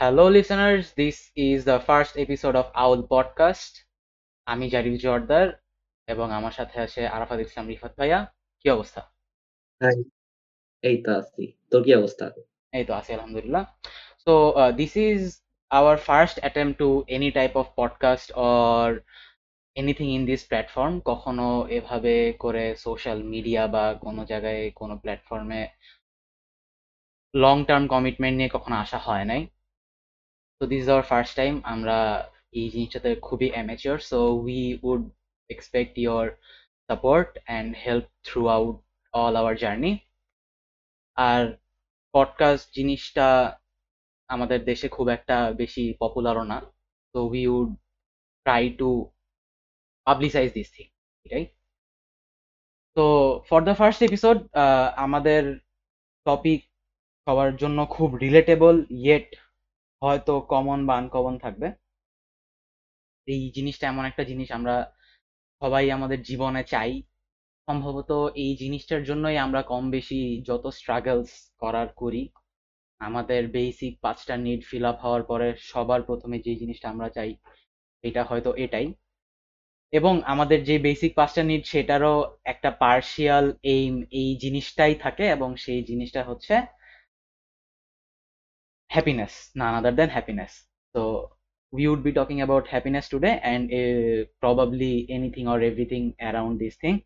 Hello, listeners. This is the first episode of Owl Podcast. আমি জারিফ জর্দার এবং আমার সাথে আছে আরাফাত ইসলাম রিফাত ভাইয়া। কি অবস্থা? হাই এই তো আছি। তোর কি অবস্থা? এই তো আছি আলহামদুলিল্লাহ। So this is our first attempt to any type of podcast or anything in this platform কখনো এভাবে করে সোশ্যাল মিডিয়া বা কোনো জায়গায় কোনো প্ল্যাটফর্মে লং টার্ম কমিটমেন্ট নিয়ে কখনো আসা হয় নাই। তো দিস আওয়ার ফার্স্ট টাইম আমরা এই জিনিসটাতে খুবই amateur so we would expect your support and help throughout all our journey R podcast জিনিসটা আমাদের দেশে খুব একটা বেশি পপুলারও না তো we would try to publicize this thing right তো ফর দ্য ফার্স্ট এপিসোড আমাদের টপিক সবার জন্য খুব রিলেটেবল ইয়েট হয়তো কমন বা আনকমন থাকবে। এই জিনিসটা এমন একটা জিনিস আমরা সবাই আমাদের জীবনে চাই। সম্ভবত এই জিনিসটার জন্যই আমরা কম বেশি যত স্ট্রাগলস করার করি, আমাদের বেসিক পাঁচটা নিড ফিল আপ হওয়ার পরে সবার প্রথমে যে জিনিসটা আমরা চাই, এটা হয়তো এটাই। এবং আমাদের যে বেসিক পাঁচটা নিড সেটারও একটা পার্শিয়াল এইম এই জিনিসটাই থাকে এবং সেই জিনিসটা হচ্ছে happiness none other than happiness so we would be talking about happiness today and uh, probably anything or everything around this thing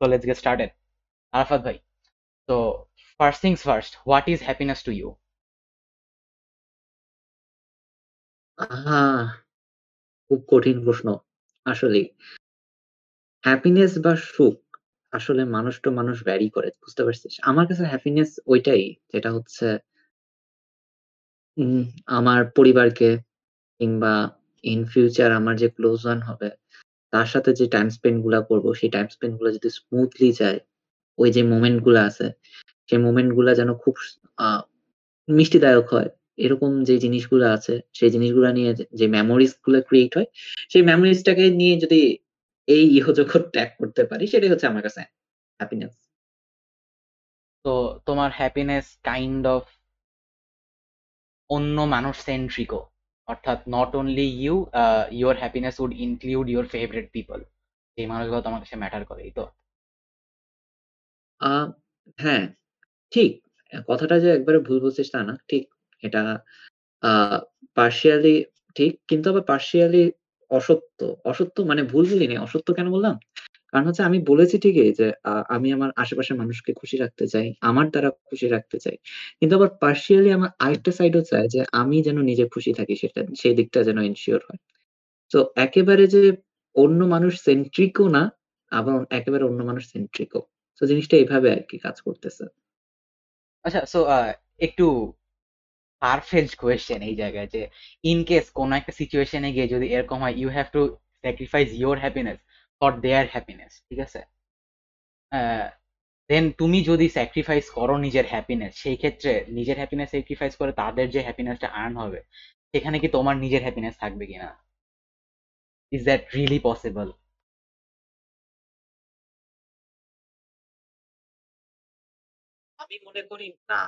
so let's get started arafat bhai so first things first what is happiness to you খুব কঠিন প্রশ্ন আসলে happiness বা সুখ আসলে মানুষ তো মানুষ ভ্যারি করে বুঝতে পারছিস আমার কাছে হ্যাপিনেস ওইটাই যেটা হচ্ছে উম, আমার পরিবারকে কিংবা ইন ফিউচার আমার যে ক্লোজ ওয়ান হবে তার সাথে যে টাইম স্পেন্ডগুলা করব সেই টাইম স্পেন্ডগুলো যদি স্মুথলি যায় ওই যে মোমেন্টগুলা আছে সেই মোমেন্টগুলা যেন খুব আহ মিষ্টিদায়ক হয়। এরকম যে জিনিসগুলো আছে সেই জিনিসগুলো নিয়ে যে- মেমোরিজগুলো ক্রিয়েট হয় সেই মেমোরিজটাকে নিয়ে যদি এই ইহজগৎ ত্যাগ করতে পারি সেটাই হচ্ছে আমার কাছে হ্যাপিনেস তো তোমার হ্যাপিনেস কাইন্ড অফ অন্য মানুষ সেন্ট্রিকও অর্থাৎ not only you your happiness would include your favourite people এই মানুষগুলো তোমার কাছে ম্যাটার করে তো। আহ হ্যাঁ ঠিক। কথাটা যে একবারে ভুল বলছিস তা না, ঠিক এটা, আহ পার্শিয়ালি ঠিক, কিন্তু আবার পার্শিয়ালি অসত্য। অসত্য মানে ভুল বলিনি অসত্য কেন বললাম? কারণ হচ্ছে আমি বলেছি ঠিকই যে আমি আমার আশেপাশের মানুষকে খুশি রাখতে চাই, আমার দ্বারা খুশি রাখতে চাই। কিন্তু আবার পার্সিয়ালি আমার আরেকটা সাইডও চাই যে, আমি যেন নিজে খুশি থাকি সেটা, সেই দিকটা যেন এনশিওর হয়। তো একেবারে যে অন্য মানুষ সেন্ট্রিকও না, আবার একেবারে অন্য মানুষ সেন্ট্রিকও তো জিনিসটা এইভাবে আর কি কাজ করতেছে। আচ্ছা সো একটু পারফেক্ট কোয়েশ্চেন এই জায়গায় যে ইন কেস কোন একটা সিচুয়েশনে গিয়ে যদি এরকম হয় you have to sacrifice your happiness for their happiness ঠিক আছে? দেন তুমি যদি স্যাক্রিফাইস করো নিজের হ্যাপিনেস সেই ক্ষেত্রে নিজের হ্যাপিনেস স্যাক্রিফাইস করে তাদের যে হ্যাপিনেসটা আর্ন হবে, সেখানে কি তোমার নিজের হ্যাপিনেস থাকবে কিনা? ইজ দ্যাট রিয়েলি পসিবল আমি মনে করি না।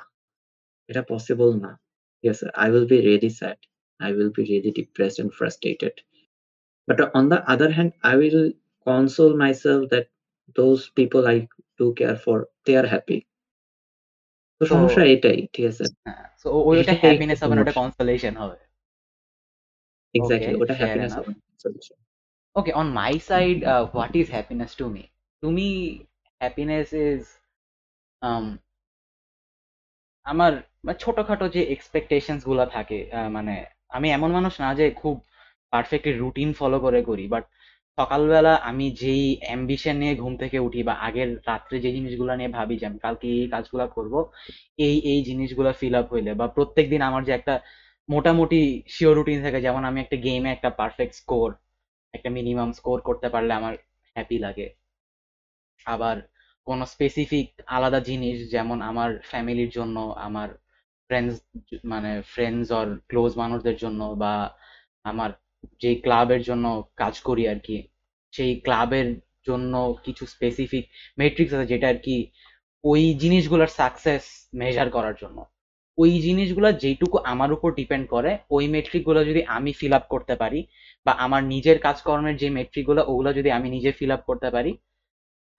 এটা পসিবল না। ঠিক আছে I will be really sad I will be really depressed and frustrated but on the other hand I console myself that those people I do care for they are happy তো সমস্যা এটাই ঠিক আছে? So ওইটা happiness হবে না ওটা consolation হবে। ওকে এক্স্যাক্টলি ওটা হ্যাপিনেস হবে solution. Okay, on my side, uh, what is happiness to me? To me, happiness is um আমার মানে ছোটখাটো যে এক্সপেকটেশনসগুলা থাকে মানে আমি এমন মানুষ না যে খুব পারফেক্টলি রুটিন ফলো করে করি বাট সকালবেলা আমি যেই অ্যাম্বিশন নিয়ে ঘুম থেকে উঠি বা আগের রাত্রে যে জিনিসগুলো নিয়ে ভাবি যে আমি কালকে এই কাজগুলো করব, এই এই জিনিসগুলো ফিল আপ হইলে বা প্রত্যেকদিন আমার যে একটা মোটামুটি শিওর রুটিন থাকে, যেমন আমি একটা গেমে একটা পারফেক্ট স্কোর একটা মিনিমাম স্কোর করতে পারলে আমার হ্যাপি লাগে। আবার কোনো স্পেসিফিক আলাদা জিনিস যেমন আমার ফ্যামিলির জন্য, আমার ফ্রেন্ডস মানে ফ্রেন্ডস অর ক্লোজ মানুষদের জন্য বা আমার যে ক্লাবের জন্য কাজ করি আর কি, সেই ক্লাবের জন্য কিছু স্পেসিফিক মেট্রিক্স আছে যেটা আর কি ওই জিনিসগুলোর সাকসেস মেজার করার জন্য। ওই জিনিসগুলো যেটুকু আমার উপর ডিপেন্ড করে, ওই মেট্রিকগুলো যদি আমি ফিল আপ করতে পারি বা আমার নিজের কাজকর্মের যে মেট্রিকগুলো, ওগুলো যদি আমি নিজে ফিল আপ করতে পারি,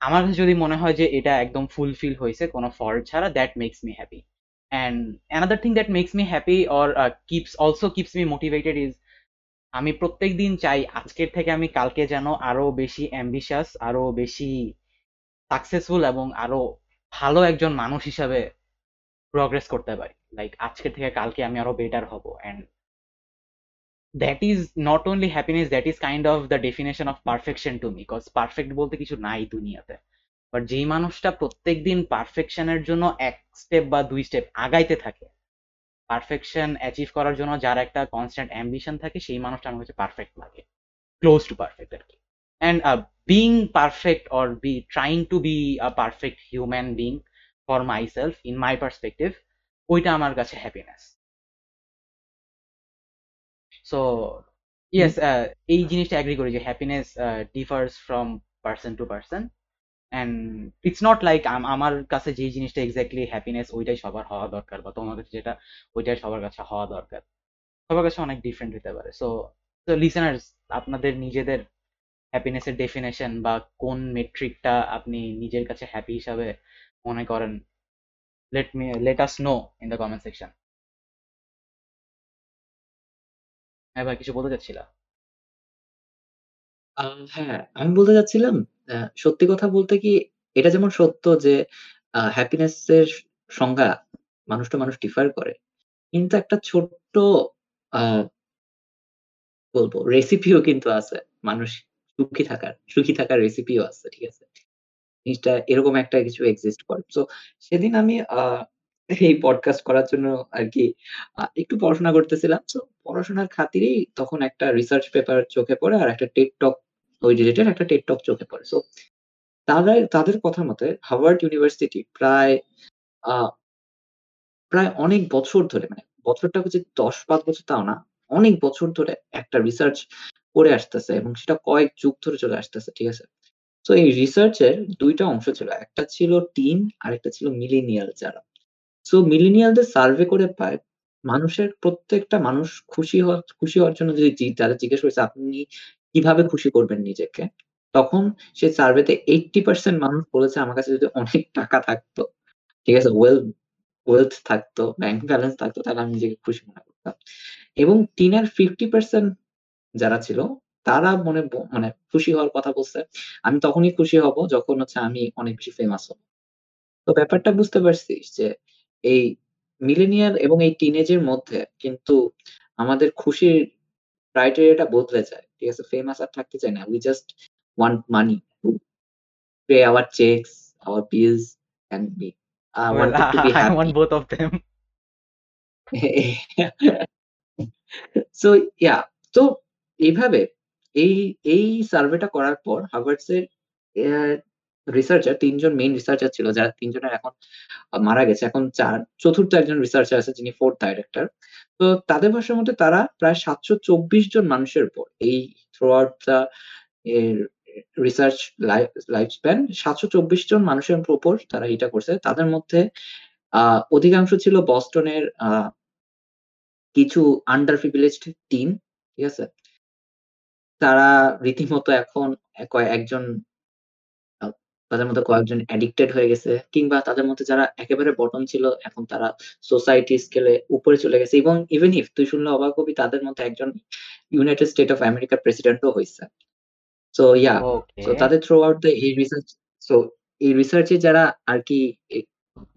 আমার কাছে যদি মনে হয় যে এটা একদম ফুলফিল হয়েছে, কোনো ফল্ট ছাড়া that makes me happy and another thing that makes me happy or keeps also keeps me motivated is আমি প্রত্যেক দিন চাই আজকের থেকে আমি কালকে যেন আরও বেশি অ্যাম্বিশাস আরও বেশি সাকসেসফুল এবং আরও ভালো একজন মানুষ হিসাবে প্রগ্রেস করতে পারি। লাইক আজকে থেকে কালকে আমি আরও বেটার হব। And that is not only happiness that is kind of the definition of perfection to me because perfect বলতে কিছু নাই দুনিয়াতে। বাট যেই মানুষটা প্রত্যেক দিন পারফেকশনের জন্য এক স্টেপ বা দুই স্টেপ আগাইতে থাকে পারফেকশন অ্যাচিভ করার জন্য যার একটা কনস্ট্যান্ট অ্যাম্বিশন থাকে সেই মানুষটা আমার কাছে পারফেক্ট লাগে। ক্লোজ টু পারফেক্ট আর কি। And being perfect or be trying to be a perfect human being for myself in my perspective ওইটা আমার কাছে হ্যাপিনেস সো ইয়েস এই জিনিসটা অ্যাগ্রি করি যে happiness differs from person to person and it's not like আমার কাছে যে জিনিসটা এক্স্যাক্টলি হ্যাপিনেস ওইটাই সবার হওয়া দরকার বা তোমার কাছে যেটা ওইটাই সবার কাছে হওয়া দরকার। সবার কাছে অনেক ডিফারেন্ট হতে পারে। সো তো লিসেনার্স আপনাদের নিজেদের হ্যাপিনেসের ডেফিনেশন বা কোন মেট্রিকটা আপনি নিজের কাছে হ্যাপি হিসাবে মনে করেন let me let us know in the comment section হ্যাঁ ভাই কিছু বলতে চাচ্ছিলা? হ্যাঁ, আমি বলতে চাচ্ছিলাম আ সত্যি কথা বলতে কি এটা যেমন সত্য যে হ্যাপিনেস এর সংজ্ঞা মানুষ টু মানুষ ডিফার করে। কিন্তু একটা ছোট্ট বলব রেসিপিও কিন্তু আছে। মানুষ সুখী থাকার, সুখী থাকার রেসিপিও আছে। ঠিক আছে? জিনিসটা এরকম একটা কিছু এক্সিস্ট করে। সো সেদিন আমি এই পডকাস্ট করার জন্য আরকি আ একটু পড়াশোনা করতেছিলাম। সো পড়াশোনার খাতিরেই তখন একটা রিসার্চ পেপার চোখে পড়ে আর একটা টেড টক ওই রিলেটেড একটা টেড টক চোখে পড়ে। সো তারা তাদের কথা মতে হার্ভার্ড ইউনিভার্সিটি প্রায় প্রায় অনেক বছর ধরে মানে বছরটা হচ্ছে ১০-৫ বছর তাও না। অনেক বছর ধরে একটা রিসার্চ করে আসতেছে এবং সেটা কয়েক যুগ ধরে চলে আসতেছে। ঠিক আছে? তো এই রিসার্চের দুইটা অংশ ছিল। একটা ছিল টিন আরেকটা ছিল মিলেনিয়াল যারা। সো মিলেনিয়ালদের সার্ভে করে পায়, মানুষের প্রত্যেকটা মানুষ খুশি হওয়া খুশি হওয়ার জন্য যদি যারা জিজ্ঞেস করেছে, আপনি কীভাবে খুশি করবেন নিজেকে? তখন সে সার্ভেতে 80% মানুষ বলেছে আমার কাছে যদি অনেক টাকা থাকতো, ঠিক আছে? ওয়েল ওয়েলথ থাকতো, ব্যাংক ব্যালেন্স থাকতো তাহলে আমি নিজেকে খুশি মনে করতাম। এবং টিনের 50% যারা ছিল তারা মনে মানে খুশি হওয়ার কথা বলছে। আমি তখনই খুশি হব যখন হচ্ছে আমি অনেক বেশি ফেমাস হব। তো ব্যাপারটা বুঝতে পারছিস যে এই মিলেনিয়াল এবং এই টিনেজ এর মধ্যে কিন্তু আমাদের খুশির ক্রাইটেরিয়াটা বদলে যায়। ঠিক আছে? ফেমাস আর থাকতে চাই না। We just want money pay our cheques, our bills and be a well wanted to be I happy. Want both of them so yeah তো এইভাবে এই এই সার্ভেটা করার পর হার্ভার্ডস এর অ্যা রিসার্চার ৩ জন মেইন রিসার্চার ছিল যারা ৩ জনের এখন মারা গেছে। এখন চার চতুর্থ একজন রিসার্চার আছে যিনি ফোর্থ ডাইরেক্টর। তো তাদের ভাষ্যের মতে তারা প্রায় ৭২৪ জন মানুষের উপর এই থ্রু আউট এর রিসার্চ লাইফ স্প্যান ৭২৪ জন মানুষের উপর তারা এটা করছে। তাদের মধ্যে আ অধিকাংশ ছিল বস্টনের কিছু আন্ডার প্রিভিলেজড টিন, ঠিক আছে? তারা রীতিমতো এখন একজন তাদের মধ্যে কয়েকজন অ্যাডিক্টেড হয়ে গেছে কিংবা তাদের মধ্যে যারা একেবারে বটম ছিল এখন তারা সোসাইটি স্কেলে উপরে চলে গেছে এবং ইভেন ইফ তুই শুনলে অবাক হবি তাদের মধ্যে একজন ইউনাইটেড স্টেট অফ আমেরিকার প্রেসিডেন্টও হইছে। সো ইয়া সো তাদের থ্রু আউট দ্যা এই রিসার্চ সো এই রিসার্চ এ যারা আর কি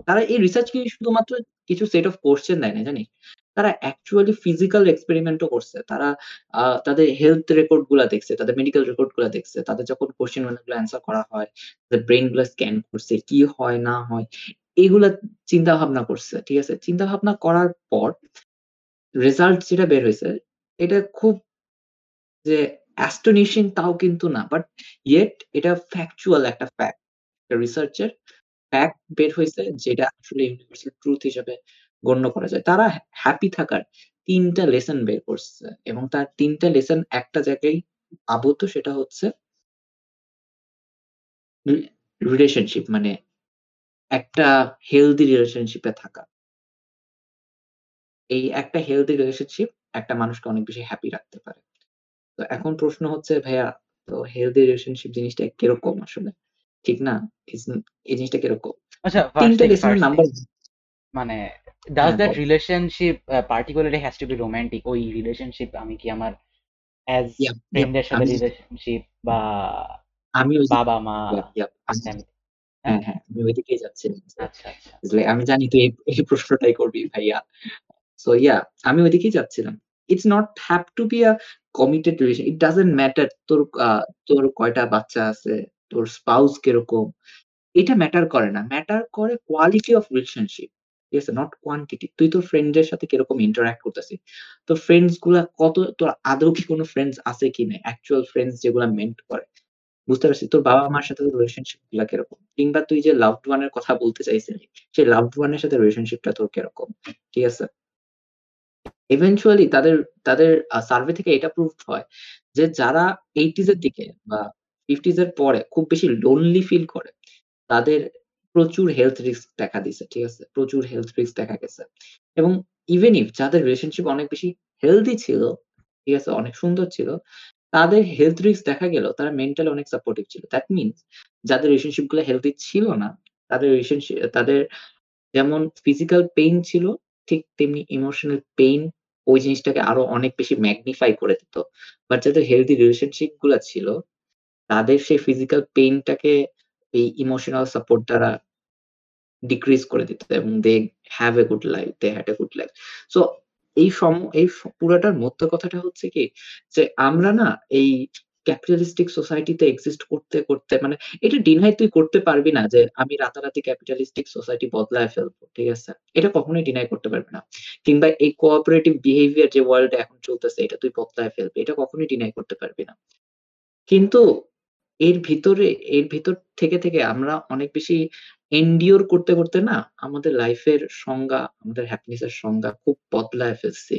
তারা এই রিসার্চ কি শুধুমাত্র কিছু সেট অফ কোয়েশ্চেন দেয় না জানিস? তারা অ্যাকচুয়ালি ফিজিক্যাল এক্সপেরিমেন্ট ও করছে। তারা তাদের হেলথ রেকর্ডগুলা দেখছে, তাদের মেডিকেল রেকর্ডগুলা দেখছে। তাদের যখন কোয়েশ্চেনগুলো অ্যান্সার করা হয়, তাদের ব্রেইনগুলা স্ক্যান করছে, কি হয় না হয় এগুলা চিন্তা ভাবনা করছে। ঠিক আছে? চিন্তা ভাবনা করার পর রেজাল্ট যেটা বের হয়েছে এটা খুব যে অ্যাস্টনিশিং তাও কিন্তু না। বাট ইয়েট এটা ফ্যাকচুয়াল একটা ফ্যাক্ট। রিসার্চ এর ফ্যাক্ট বের হয়েছে যেটা আসলে ইউনিভার্সাল ট্রুথ হিসেবে গণ্য করা যায়। তারা হ্যাপি থাকার ৩ টা লেসন বের করছে এবং তার ৩ টা লেসন একটা জায়গায় আবদ্ধ সেটা হচ্ছে রিলেশনশিপ মানে একটা হেলদি রিলেশনশিপ থাকা। এই একটা হেলদি রিলেশনশিপ একটা মানুষকে অনেক বেশি হ্যাপি রাখতে পারে। তো এখন প্রশ্ন হচ্ছে ভাইয়া তো হেলদি রিলেশনশিপ জিনিসটা কীরকম আসলে? ঠিক না? এই জিনিসটা কীরকম? আচ্ছা ৩ ফার্স্ট টা থেকে ডেসিমল ফার্স্ট নাম্বার মানে does that. Relationship particularly has to be romantic ওই রিলেশনশিপ আমি কি আমার অ্যাজ ফ্রেন্ডের সাথে রিলেশনশিপ বা আমি বাবা মা হ্যাঁ হ্যাঁ, হ্যাঁ, আমি ওইদিকেই আচ্ছা আচ্ছা আমি জানি তুই এই প্রশ্নটাই করবি ভাইয়া। সো ইয়া আমি ওইদিকেই যাচ্ছিলাম। It's not have to be a committed relation. It doesn't matter তোর তোর কয়টা বাচ্চা আছে, তোর স্পাউস কীরকম। এটা ম্যাটার করে না। ম্যাটার করে কোয়ালিটি অফ রিলেশনশিপ। ঠিক আছে? Not quantity. তুই তোর ফ্রেন্ডদের সাথে কীরকম ইন্টারেক্ট করতেছিস। তোর ফ্রেন্ডসগুলা কত তোর আদৌ কি কোন ফ্রেন্ডস আছে কিনা? অ্যাকচুয়াল ফ্রেন্ডস যেগুলা মেন্ট করে। বুঝতে পারছিস? তোর বাবা-মার সাথে রিলেশনশিপগুলা কীরকম? কিংবা তুই যে লাভড ওয়ানের কথা বলতে চাইছিলি, সেই লাভড ওয়ানের সাথে রিলেশনশিপটা তোর কীরকম? ঠিক আছে? ইভেনচুয়ালি তাদের তাদের সার্ভে থেকে এটা প্রুভড হয় যে যারা 80s এর দিকে বা 50s এর পরে খুব বেশি লোনলি ফিল করে, তাদের প্রচুর হেলথ রিস্ক দেখা দিছে। ঠিক আছে? প্রচুর হেলথ রিস্ক দেখা গেছে। এবং ইভেন ইফ যাদের রিলেশনশিপ অনেক বেশি হেলদি ছিল, ঠিক আছে? অনেক সুন্দর ছিল, তাদের হেলথ রিস্ক দেখা গেলেও তারা মেন্টালি অনেক সাপোর্টিভ ছিল। দ্যাট মিনস যাদের রিলেশনশিপগুলো হেলদি ছিল না, তাদের রিলেশনশিপ তাদের যেমন ফিজিক্যাল পেইন ছিল, ঠিক তেমনি ইমোশনাল পেইন ওই জিনিসটাকে আরও অনেক বেশি ম্যাগনিফাই করে দিত। বাট যাদের হেলথি রিলেশনশিপগুলা ছিল, তাদের সেই ফিজিক্যাল পেইন টাকে এই ইমোশনাল সাপোর্ট দ্বারা ডিক্রিজ করে দিত এবং they have a good life, they had a good life. So এই সম এই পুরাটার মোদ্দা কথাটা হচ্ছে কি যে আমরা না এই ক্যাপিটালিস্টিক সোসাইটিতে এক্সিস্ট করতে, করতে মানে এটা ডিনাই তুই করতে পারবি না যে আমি রাতারাতি ক্যাপিটালিস্টিক সোসাইটি বদলায় ফেলব। ঠিক আছে? এটা কখনোই ডিনাই করতে পারবি না। কিংবা এই কোঅপারেটিভ বিহেভিয়ার যে ওয়ার্ল্ড এখন চলতেছে এটা তুই বদলায় ফেলবি। এটা কখনোই ডিনাই করতে পারবি না। কিন্তু এর ভিতরে এর ভিতর থেকে, থেকে আমরা অনেক বেশি এন্ডিওর করতে, করতে না আমাদের লাইফের সংজ্ঞা, আমাদের হ্যাপিনেস এর সংজ্ঞা খুব বদলায় ফেলছি।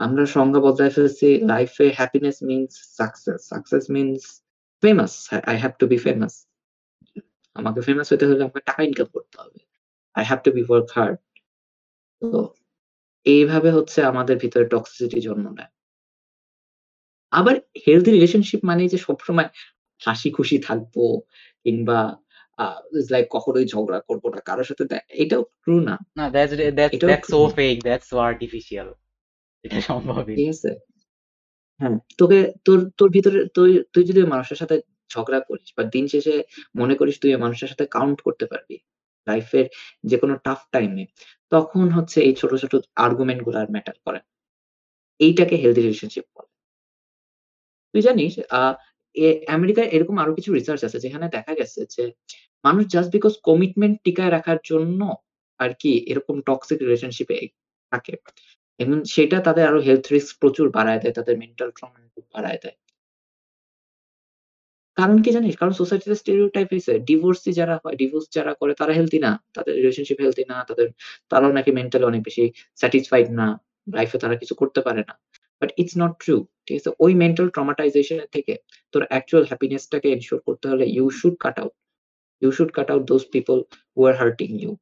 আমরা সংজ্ঞা বদলায় ফেলছি লাইফে happiness means success. Success means famous. I have to be famous আমাকে ফেমাস হতে হলে আমাকে টাকা ইনকাম করতে হবে। I have to be work hard তো এইভাবে হচ্ছে আমাদের ভিতরে টক্সিসিটি জন্ম নেয়। আবার হেলথি রিলেশনশিপ মানে যে সবসময় হাসি খুশি থাকব কিংবা আ ইটস লাইক কখনোই ঝগড়া করব না। কারও সাথে এটাও ট্রু না। না that's that's that's so fake, that's so artificial. এটা সম্ভবই ঠিক আছে? হ্যাঁ, তোকে তোর তোর ভিতরে তুই তুই যদি মানুষের সাথে ঝগড়া করিস বা দিন শেষে মনে করিস তুই মানুষের সাথে কাউন্ট করতে পারবি। লাইফের যেকোনো টাফ টাইমে তখন হচ্ছে এই ছোট, ছোট আর্গুমেন্টগুলো আর ম্যাটার করে এইটাকে হেলথি রিলেশনশিপ বলে। তুই জানিস আ এ আমেরিকায় এরকম আরও কিছু রিসার্চ আছে যেখানে দেখা গেছে যে মানুষ জাস্ট বিকজ কমিটমেন্ট টিকায় রাখার জন্য আর কি এরকম টক্সিক রিলেশনশিপ থাকে। এবং সেটা তাদের আরও হেলথ রিস্ক প্রচুর বাড়ায় দেয়। তাদের মেন্টাল ট্রমা বাড়ায় দেয়। কারণ কি জানিস? কারণ সোসাইটিতে স্টেরিওটাইপ হইছে। ডিভোর্সি যারা হয়, ডিভোর্স যারা করে তারা হেলথি না। তাদের রিলেশনশিপ হেলথি না। তাদের তারাও নাকি মেন্টালি অনেক বেশি স্যাটিসফাইড না। লাইফ তারা কিছু করতে পারে না। But it's not true. ঠিক আছে? ওই মেন্টাল ট্রমাটাইজেশন থেকে তোর অ্যাকচুয়াল হ্যাপিনেস টাকে এনশিওর করতে হলে you should cut out. You should cut out those people who are hurting you.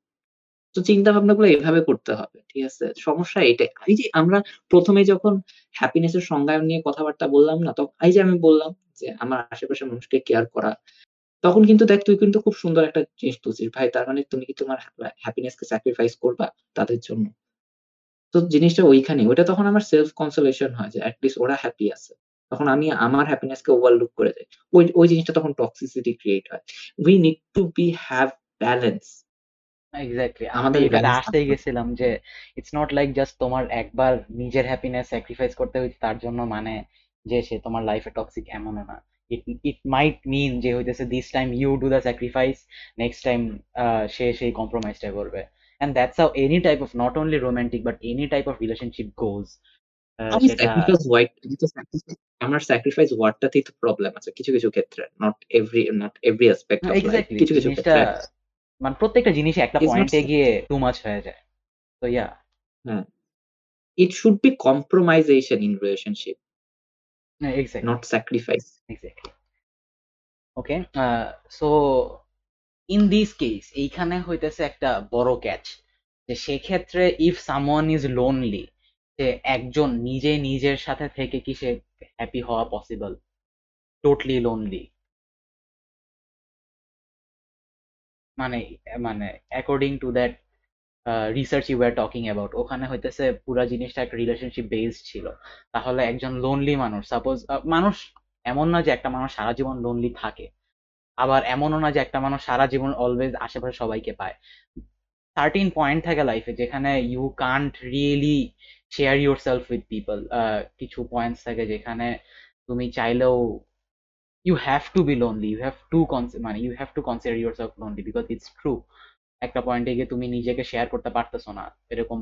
তো চিন্তা ভাবনাগুলো এভাবে করতে হবে। ঠিক আছে? সমস্যা এটাই। এই যে আমরা প্রথমে যখন হ্যাপিনেস এর সংজ্ঞা নিয়ে কথাবার্তা বললাম না? তখন এই যে আমি বললাম যে আমার আশেপাশের মানুষকে কেয়ার করা। তখন কিন্তু দেখ তুই কিন্তু খুব সুন্দর একটা জিনিস তুলছিস। ভাই, তার মানে তুমি কি তোমার হ্যা হ্যাপিনেস কে স্যাক্রিফাইস করবা তাদের জন্য? তো জিনিসটা ওইখানে ওইটা তখন আমার সেলফ কনসোলেশন হয় যে এট লিস্ট ওরা হ্যাপি আছে। তখন আমি আমার হ্যাপিনেস কে ওভারলুক করে দেই। ওই ওই জিনিসটা তখন টক্সিসিটি ক্রিয়েট হয়। We need to be have balance. Exactly. আমি আমাদের ব্যালেন্স আসতেই গেছিলাম যে ইটস নট লাইক জাস্ট তোমার একবার নিজের হ্যাপিনেস স্যাক্রিফাইস করতে হইছে তার জন্য মানে যে সে তোমার লাইফে টক্সিক এমনও না। ইট ইট মাইট মিন যে হইতেছে this time you do the sacrifice, next time সে সেই কম্প্রোমাইজটা করবে। And that's how any type of not only romantic but any type of relationship goes. Uh আমি সেটা স্যাক্রিফাইস হোয়াইট আমি তো স্যাক্রিফাইস আমার স্যাক্রিফাইস ওয়ার্ড টাতেই তো প্রবলেম আছে কিছু, কিছু ক্ষেত্রে। Not every not every aspect না অফ লাইফ। এক্সাক্টলি কিছু, কিছু জিনিসটা ক্ষেত্রে মানে প্রত্যেকটা জিনিসই একটা ইটস নট পয়েন্টে স্যা গিয়ে টু মাচ হয়ে যায়। তো ইয়া হ্যাঁ। It should be compromisation in relationship. না exactly, not sacrifice. Exactly. Okay. Uh so in this case এইখানে হইতেছে একটা বড় ক্যাচ। যে সেক্ষেত্রে ইফ সামওয়ান ইজ লোনলি যে একজন নিজে নিজের সাথে থেকে কি সে হ্যাপি হওয়া পসিবল টোটলি লোনলি মানে মানে according to that research you are talking about ওখানে হইতেছে পুরা জিনিসটা একটা রিলেশনশিপ বেসড ছিল। তাহলে একজন লোনলি মানুষ সাপোজ মানুষ এমন না যে একটা মানুষ সারা জীবন লোনলি থাকে। আবার এমনও না যে একটা মানুষ সারা জীবন অলওয়েজ আশেপাশে সবাইকে পায়। সার্টিন পয়েন্ট থাকে লাইফে যেখানে you can't really share yourself with people কিছু পয়েন্টস থাকে যেখানে তুমি চাইলেও you have to be lonely you have to মানে you have to consider yourself lonely because it's true একটা পয়েন্টে গিয়ে তুমি নিজেকে শেয়ার করতে পারতেছো না এরকম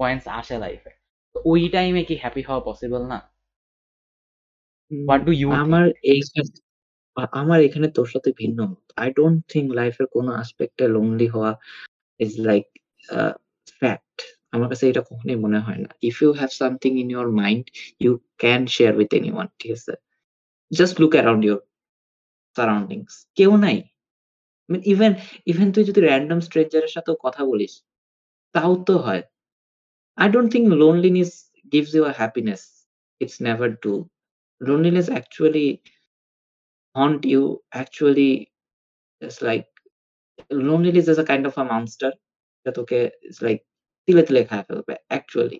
পয়েন্টস আসে লাইফে তো ওই টাইমে কি হ্যাপি হওয়া পসিবল না? হোয়াট ডু ইউ আমার এই আমার এখানে তোর সাথে ভিন্ন আই ডোন্ট থিঙ্ক লাইফের কোনো আসপেক্টে লোনলি হওয়া ইজ লাইক ফ্যাক্ট আমার কাছে এটা কখনোই মনে হয় না। If you have something in your mind you can share with anyone ঠিক আছে? Just look around your surroundings কেউ নাই। ইভেন ইভেন তুই যদি র্যান্ডম স্ট্রেঞ্জারের সাথেও কথা বলিস, তাও তো হয়। I don't think loneliness gives you a happiness it's never do loneliness actually haunt you, actually, it's like, loneliness is a kind of a monster that তোকে it's like, তিলে তিলে খায় ফেলবে অ্যাকচুয়ালি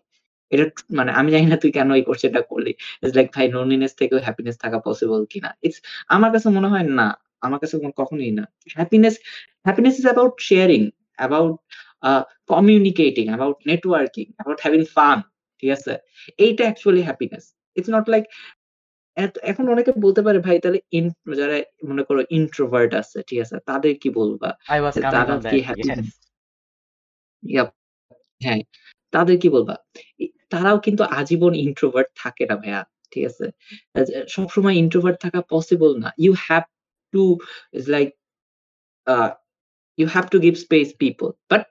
এটা মানে আমি জানি না তুই কেন এই কোশ্চেনটা করলি। ইটস লাইক ভাই লোনলিনেস থেকেও হ্যাপিনেস থাকা পসিবল কিনা? ইটস আমার কাছে মনে হয় না, আমার কাছে কখনোই না। Happiness happiness is about sharing about communicating about networking about having fun ঠিক আছে? এইটা actually happiness it's not like এখন অনেকে বলতে পারে ভাই তাহলে যারা মনে করো ইন্ট্রোভার্ট আছে ঠিক আছে তাদের কি বলবা? তারা কি হ্যাঁ তাদের কি বলবা? তারাও কিন্তু আজীবন ইন্ট্রোভার্ট থাকে না ভাইয়া ঠিক আছে? সবসময় ইন্ট্রোভার্ট থাকা পসিবল না। You have to is like you have to give space people but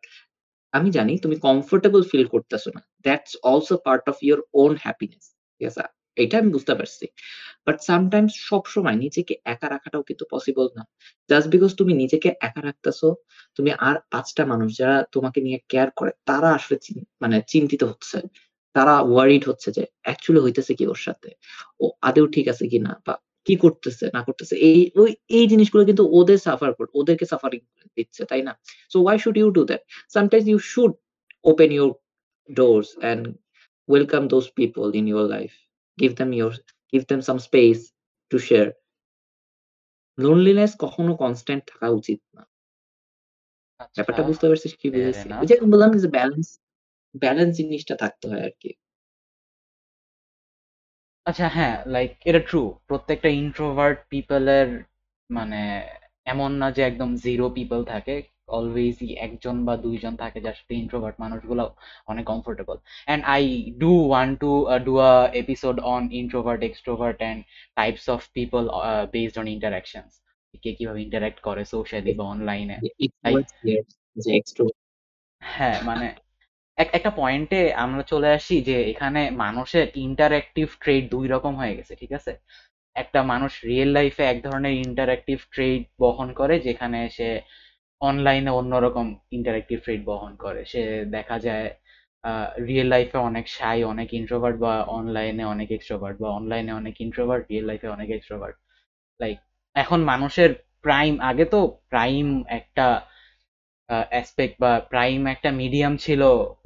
আমি জানি তুমি কমফোর্টেবল ফিল করতেছো না। That's also part of your own happiness ঠিক আছে? এটা আমি বুঝতে পারছি। বাট সামটাইমস সবসময় নিজেকে একা রাখাটাও কিন্তু পসিবল না। জাস্ট বিকজ তুমি নিজেকে একা রাখতেছো, তুমি আর পাঁচটা মানুষ যারা তোমাকে নিয়ে কেয়ার করে, তারা আসলে মানে চিন্তিত হচ্ছে। তারা ওয়ারিড হচ্ছে যে অ্যাকচুয়ালি হইতেছে কি ওর সাথে? ও আদেও ঠিক আছে কি না বা কি করতেছে, না করতেছে? এই, ওই, এই জিনিসগুলো কিন্তু ওদের সাফার কর, ওদেরকে সাফারিং দিচ্ছে, তাই না? So why should you do that sometimes you should open your doors and welcome those people in your life give them your give them some space to share. Loneliness কখনো constant থাকা উচিত না। ব্যাপারটা আচ্ছা, বুঝতে পারছিস কি বুঝেছি? ওই যে বললাম যে ব্যালেন্স ব্যালেন্স জিনিসটা থাকতে হয় আর কি আচ্ছা হ্যাঁ লাইক এটা ট্রু প্রত্যেকটা ইন্ট্রোভার্ট পিপলের মানে এমন না যে একদম জিরো পিপল থাকে। অলওয়েজই একজন বা দুইজন থাকে যার সাথে ইন্ট্রোভার্ট মানুষগুলো অনেক comfortable and I do want to do a episode on introvert extrovert and types of people based on interactions কে কীভাবে ইন্টারাক্ট করে সোশ্যালি বা অনলাইনে হ্যাঁ মানে একটা পয়েন্টে আমরা চলে আসি যে এখানে মানুষের ইন্টারঅ্যাক্টিভ ট্রেড দুই রকম হয়ে গেছে ঠিক আছে? একটা মানুষ রিয়েল লাইফে এক ধরনের ইন্টারঅ্যাক্টিভ ট্রেড বহন করে যেখানে সে অনলাইনে অন্যরকম ইন্টারেক্টিভ ট্রেড বহন করে। সে দেখা যায় রিয়েল লাইফে অনেক শাই অনেক ইন্ট্রোভার্ট বা অনলাইনে অনেক এক্সট্রোভার্ট বা অনলাইনে অনেক ইন্ট্রোভার্ট রিয়েল লাইফে অনেক এক্সট্রোভার্ট লাইক এখন মানুষের প্রাইম আগে তো প্রাইম একটা অ্যাসপেক্ট বা প্রাইম একটা মিডিয়াম ছিল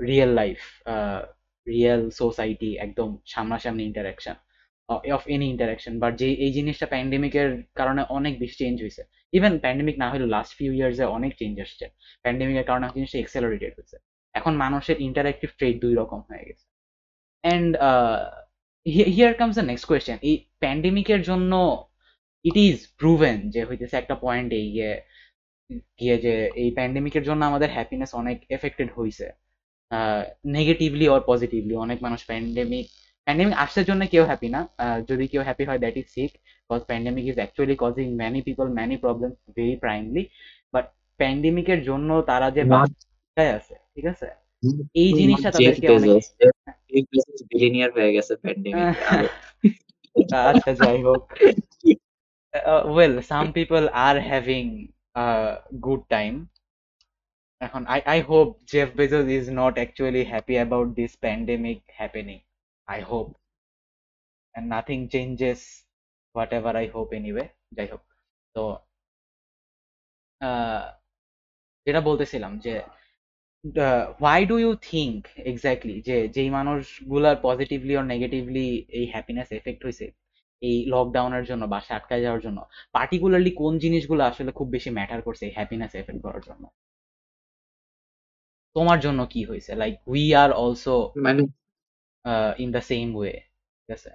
রিয়েল লাইফ রিয়েল সোসাইটি একদম সামনাসামনি interaction of any interaction but যে, এই জিনিসটা প্যান্ডেমিকের কারণে অনেক বেশি চেঞ্জ হয়েছে। ইভেন প্যান্ডেমিক না হলেও লাস্ট ফিউ ইয়ার্সে অনেক চেঞ্জ আসছে। প্যান্ডেমিকের কারণে জিনিসটা এক্সেলারেটেড হয়েছে। এখন মানুষের ইন্টারাক্টিভ ট্রেড দুই রকম হয়ে গেছে। And here comes the next question এই প্যান্ডেমিকের জন্য ইট ইজ প্রুভেন যে হইতেছে একটা পয়েন্টে গিয়ে গিয়ে যে এই প্যান্ডেমিকের জন্য আমাদের হ্যাপিনেস অনেক এফেক্টেড হয়েছে নেগেটিভলি অর পজিটিভলি অনেক মানুষ প্যান্ডেমিক প্যান্ডেমিক আসার জন্য কেউ হ্যাপি না। যদি কেউ হ্যাপি হয় that is sick because pandemic is actually causing many people many problem very primly but প্যান্ডেমিকের জন্য তারা যে বাচ্চায় আছে ঠিক আছে? এই জিনিসটা তাদেরকে বিলিনিয়ার হয়ে গেছে প্যান্ডেমিক আচ্ছা যাই হোক। Well some people are having good time এখন I I hope Jeff Bezos is not actually happy about this pandemic happening. I hope. And nothing changes, whatever I hope anyway. যাই হোক তো যেটা বলতেছিলাম যে why do you think exactly যে, যেই মানুষগুলার পজিটিভলি আর নেগেটিভলি এই হ্যাপিনেস এফেক্ট হয়েছে এই লকডাউনের জন্য বাসায় আটকায় যাওয়ার জন্য পার্টিকুলারলি কোন জিনিসগুলো আসলে খুব বেশি ম্যাটার করছে এই হ্যাপিনেস এফেক্ট করার জন্য? তোমার জন্য কি হয়েছে লাইক উই আর অলসো মানে ইন দ্য সেম ওয়ে ঠিক আছে?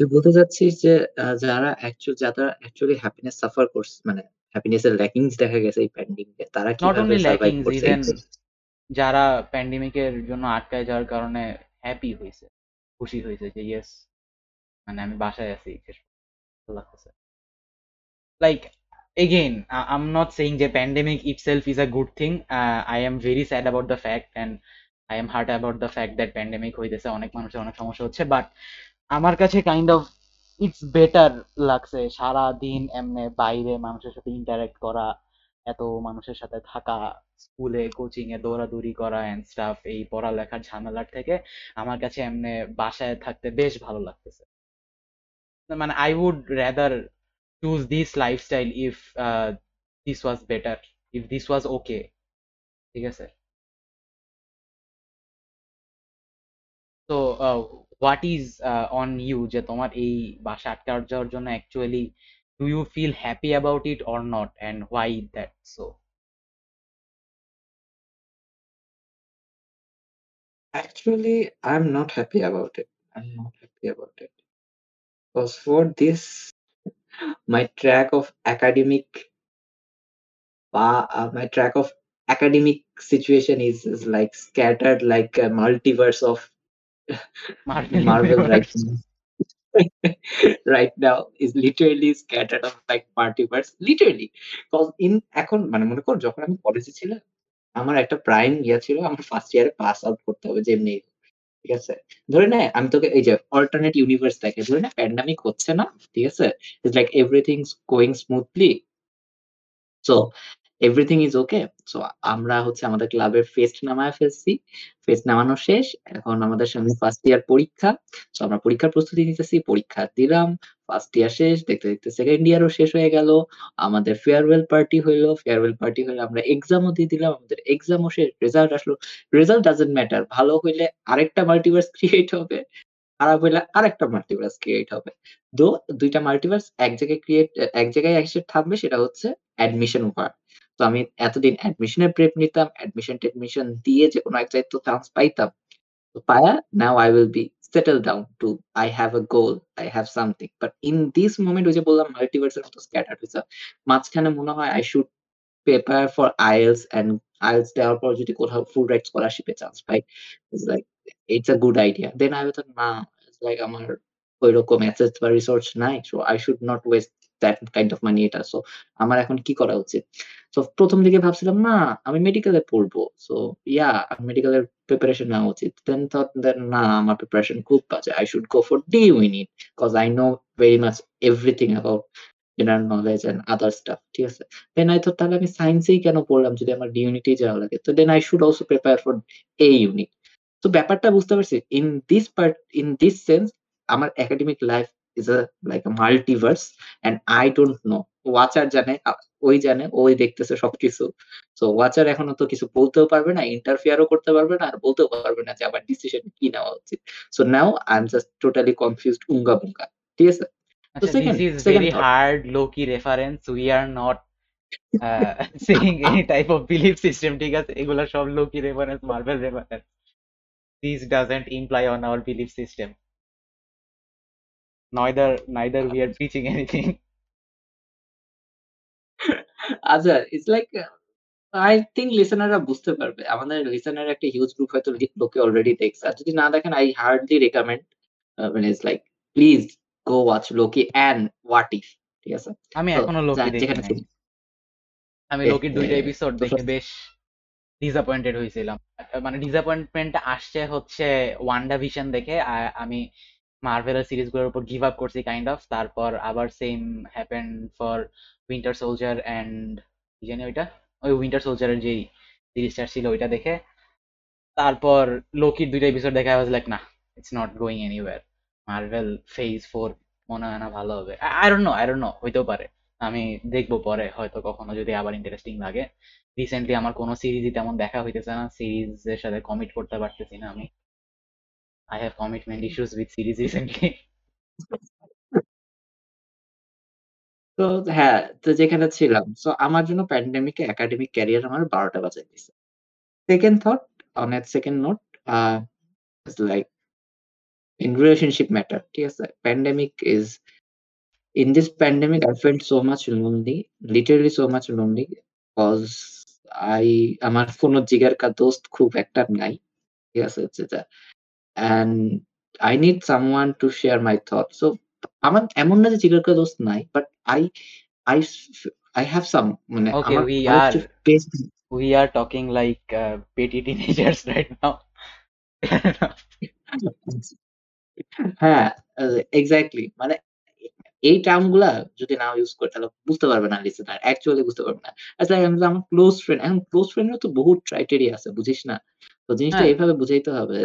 তুই বলতে চাচ্ছিস যে আহ, যারা অ্যাকচুয়ালি যারা অ্যাকচুয়ালি হ্যাপিনেস সাফার করছে মানে হ্যাপিনেস এর ল্যাকিংস দেখা গেছে এই প্যান্ডেমিকে তারা নট কীভাবে অনলি সার্ভাইভ ল্যাকিংস করছে? ইভেন যারা প্যান্ডেমিকের জন্য আটকায় যাওয়ার কারণে হ্যাপি হয়েছে খুশি হয়েছে যে ইয়েস মানে আমি বাসায় আছি শেষ পর্যন্ত, ভালো লাগতেছে like again I- i'm not saying the pandemic itself is a good thing uh, i am very sad about the fact i am hurt about the fact that pandemic হইতেছে, অনেক মানুষের অনেক সমস্যা হচ্ছে বাট আমার কাছে কাইন্ড অফ ইটস বেটার লাগছে সারা দিন এমনি বাইরে মানুষের সাথে ইন্টারেক্ট করা, এত মানুষের সাথে থাকা স্কুলে কোচিং এ দৌড়াদৌড়ি করা এন্ড স্টাফ এই পড়ালেখার ঝামেলার থেকে আমার কাছে এমনি বাসায় থাকতে বেশ ভালো লাগতেছে। মানে I would rather choose this lifestyle if this was better, if this was okay, ঠিক আছে? তো হোয়াট ইজ অন ইউ যে তোমার এই বাসা আটকা যাওয়ার জন্য actually do you feel happy about it or not and why that so Actually, I'm not happy about it. I'm not happy about it. Because for this, my track of academic, uh, uh, my track of academic situation is, is like scattered like a multiverse of Marvel Marvel right now. right now is literally scattered of like multiverse. Literally. Cause in এখন মানে মনে কর যখন আমি কলেজে ছিলাম আমার একটা প্রাইম ইয়ে ছিল আমার ফার্স্ট ইয়ারে পাস আউট করতে হবে যেমনি ঠিক আছে? ধরে নে আমি তোকে এই যে অল্টারনেট ইউনিভার্স দেখে ধরে না প্যান্ডামিক হচ্ছে না ঠিক আছে? It's like everything going smoothly so everything is okay so আমরা হচ্ছে আমাদের ক্লাবের ফেস্ট নামায় ফেলছি। ফেস্ট নামানো শেষ। এখন আমাদের সামনে ফার্স্ট ইয়ার পরীক্ষা। সো আমরা পরীক্ষার প্রস্তুতি নিতেছি। পরীক্ষা দিলাম। ফার্স্ট ইয়ার শেষ। দেখতে দেখতে সেকেন্ড ইয়ারও শেষ হয়ে গেল। আমাদের ফেয়ারওয়েল পার্টি হইল। ফেয়ারওয়েল পার্টি হইলে আমরা এক্সামও দিয়ে দিলাম। আমাদের এক্সামও শেষ। রেজাল্ট আসলো। রেজাল্ট ডাজেন্ট ম্যাটার ভালো হইলে আরেকটা মাল্টিভার্স ক্রিয়েট হবে। খারাপ হইলে আরেকটা মাল্টিভার্স ক্রিয়েট হবে। দো দুইটা মাল্টিভার্স এক জায়গায় ক্রিয়েট এক জায়গায় এসে থাকবে সেটা হচ্ছে অ্যাডমিশন ওয়ার তো আমি এতদিন অ্যাডমিশনের প্রেপ নিতাম অ্যাডমিশন টেডমিশন দিয়ে যে কোনো এক তো চান্স পাইতাম। তো পায়া now I will be settle down to I have a goal I have something but in this moment ওই যে বললাম মাল্টিভার্সের মতো স্ক্যাটার হয়েছে মাঝখানে মনে হয় I should paper for IELTS and IELTS দেওয়ার পর যদি কোথাও ফুল রাইট স্কলারশিপে chance pi it's like it's a good idea then I thought না লাইক আমার ওইরকম অ্যাসেস বা রিসোর্স নাই so I should not waste that kind of money এটা। সো আমার এখন কি করা উচিত? সো প্রথম দিকে ভাবছিলাম, না, আমি মেডিকেলে পড়ব। সো ইয়া মেডিকেলের প্রিপারেশন নেওয়া উচিত। দেন থট দেন না, আমার প্রিপারেশন খুব বাজে। I should go for D unit cause I know very much everything about general knowledge and other stuff ঠিক আছে? দেন আই থট তাহলে আমি সায়েন্সেই কেন পড়লাম? যদি আমার ডি ইউনিটেই যাওয়া লাগে। তো then I should also prepare for A unit তো ব্যাপারটা বুঝতে পারছি in this part in this sense আমার academic life is a like a multiverse and I don't know watcher জানে ওই জানে ওই দেখতেছে সবকিছু। সো ওয়াচার এখনও তো কিছু বলতেও পারবে না ইন্টারফিয়ারও করতে পারবে না আর বলতেও পারবে না যে আমার ডিসিশন কি নেওয়া উচিত। So now I am just totally confused উঙ্গা বুঙ্গা ঠিক আছে? তো আচ্ছা second this is second very hard Loki reference we are not saying any type of belief system ঠিক আছে? এগুলো সব Loki reference Marvel reference this doesn't imply on our belief system neither neither we are preaching anything. আচ্ছা it's like I think লিসেনাররা বুঝতে পারবে। আমাদের listener একটা হিউজ গ্রুপ হয়তো লোকে অলরেডি দেখছে। আর যদি না দেখেন আই হার্ডলি রেকমেন্ড মানে it's like please go watch Loki and what if ঠিক আছে? আমি এখনও লোকি দেখি আমি লোকির দুইটা এপিসোড দেখে বেশ ডিসঅ্যাপয়েন্টেড হয়েছিলাম। মানে ডিসঅ্যাপয়েন্টমেন্ট আসছে হচ্ছে ওয়ান্ডা ভিশন দেখে আমি মার্ভেলের সিরিজগুলোর উপর গিভ আপ করছি কাইন্ড অফ তারপর আবার same happen for Winter Soldier and কি জানি ওইটা? ওই উইন্টার সোলজারের যেই সিরিজটা ছিল ওইটা দেখে। তারপর লোকির দুইটা এপিসোড দেখা ওয়াজ লাইক না it's not going anywhere Marvel phase four মনে হয় না ভালো হবে। আই নো আই নো হইতেও পারে। আমি দেখব পরে, হয়তো কখনো যদি আবার ইন্টারেস্টিং লাগে। রিসেন্টলি আমার কোনো সিরিজই তেমন দেখা হইতেছে না। সিরিজের সাথে কমিট করতে পারতেছি না আমি। I have commitment issues with series recently তো হ্যাঁ, তো যেখানে ছিলাম। সো আমার জন্য প্যান্ডেমিক একাডেমিক ক্যারিয়ার আমার ১২ টা বাজায় দিছে। Second thought on a second note like in relationship matter. ঠিক আছে? Pandemic is in this pandemic I felt so much lonely, literally so much lonely cause I আমার কোনো জিগার কা দোস্ত খুব একটা নাই। ঠিক আছে? যেটা and I need someone to share my thought. So আমার এমন না যে জিগার কা দোস্ত নাই, but I I I have some মানে okay we are are talking like uh, petty teenagers right now হ্যাঁ, আ এক্সাক্টলি মানে এই টার্মগুলা যদি না ইউজ করে তাহলে বুঝতে পারবে না লিসেনার। অ্যাকচুয়ালি বুঝতে পারবে না। আচ্ছা আমার ক্লোজ ফ্রেন্ড এখন ক্লোজ ফ্রেন্ডের তো বহুত ক্রাইটেরিয়া আছে, বুঝিস না? তো জিনিসটা হ্যাঁ এভাবে বুঝাইতে হবে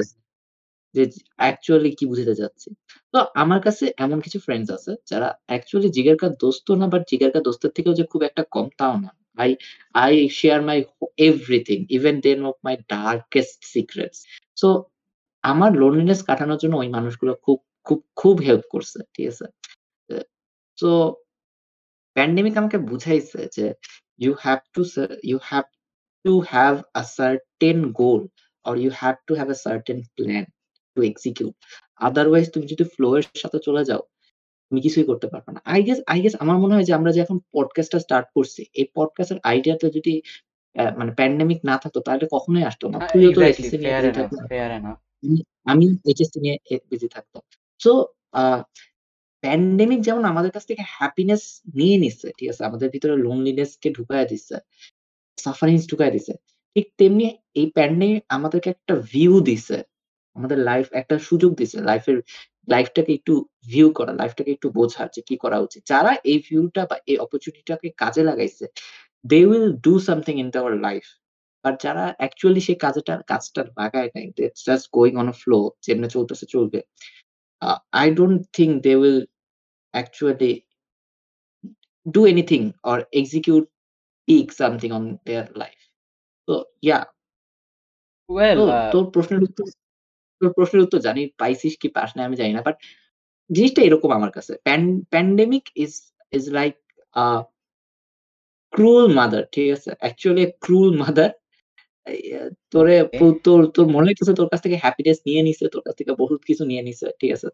যে অ্যাকচুয়ালি কি বুঝাতে চাচ্ছি। তো আমার কাছে এমন কিছু ফ্রেন্ডস আছে যারা অ্যাকচুয়ালি জিগার কা দোস্ত না বাট জিগার কা দোস্তের থেকেও যে খুব একটা কম তাও না। I I share my everything even then of my darkest secrets so আমার লোনলিনেস কাটানোর জন্য ওই মানুষগুলো খুব, খুব, খুব হেল্প করছে। ঠিক আছে? আ সো প্যান্ডেমিক আমাকে বুঝাইছে যে you have to say you have to have a certain goal or you have to have a certain to execute. Otherwise তুমি যদি ফ্লো এর সাথে চলে যাও, তুমি কিছুই করতে পারবে না। আই গেস আই গেস আমার মনে হয় যে আমরা যে এখন পডকাস্টটা স্টার্ট করছি, এই পডকাস্টের আইডিয়াটা যদি মানে প্যান্ডেমিক না থাকতো তাহলে কখনোই আসতো না। তুইও তো এসএসসি নিয়ে বিজি। আমি এইচএসসি নিয়ে বিজি থাকতাম। সো প্যান্ডেমিক যেমন আমাদের কাছ থেকে হ্যাপিনেস নিয়ে নিচ্ছে, ঠিক আছে? আমাদের ভিতরে লোনলিনেস কে ঢুকায় দিচ্ছে। সাফারিংস ঢুকায়া দিছে। ঠিক তেমনি এই প্যান্ডেমিক আমাদেরকে একটা ভিউ দিছে। আমাদের লাইফ একটা সুযোগ দিয়েছে। লাইফের লাইফটাকে একটু ভিউ করা লাইফটাকে একটু বোঝার যে কি করা উচিত। যারা এই ভিউটা বা এই অপরচুনিটিটাকে কাজে লাগাইছে they will do something in our life but যারা অ্যাকচুয়ালি সেই কাজটা কাজটা লাগায় নাই it's just going on flow যেমনি চলতেছে চলবে। I don't think they will actually do anything or execute pick something on their life তো ইয়া তোর প্রশ্নের উত্তর তোর প্রশ্নের উত্তর জানি পাইছিস কি পাস নাই আমি জানি না। বাট জিনিসটা এরকম আমার কাছে। Pandemic is is like a cruel mother, ঠিক আছে? অ্যাকচুয়ালি a মাদার তোরে তোর তোর মনে হইতেছে তোর কাছ থেকে হ্যাপিনেস নিয়ে নিছে, তোর কাছ থেকে বহুত কিছু নিয়ে নিছে, ঠিক আছে?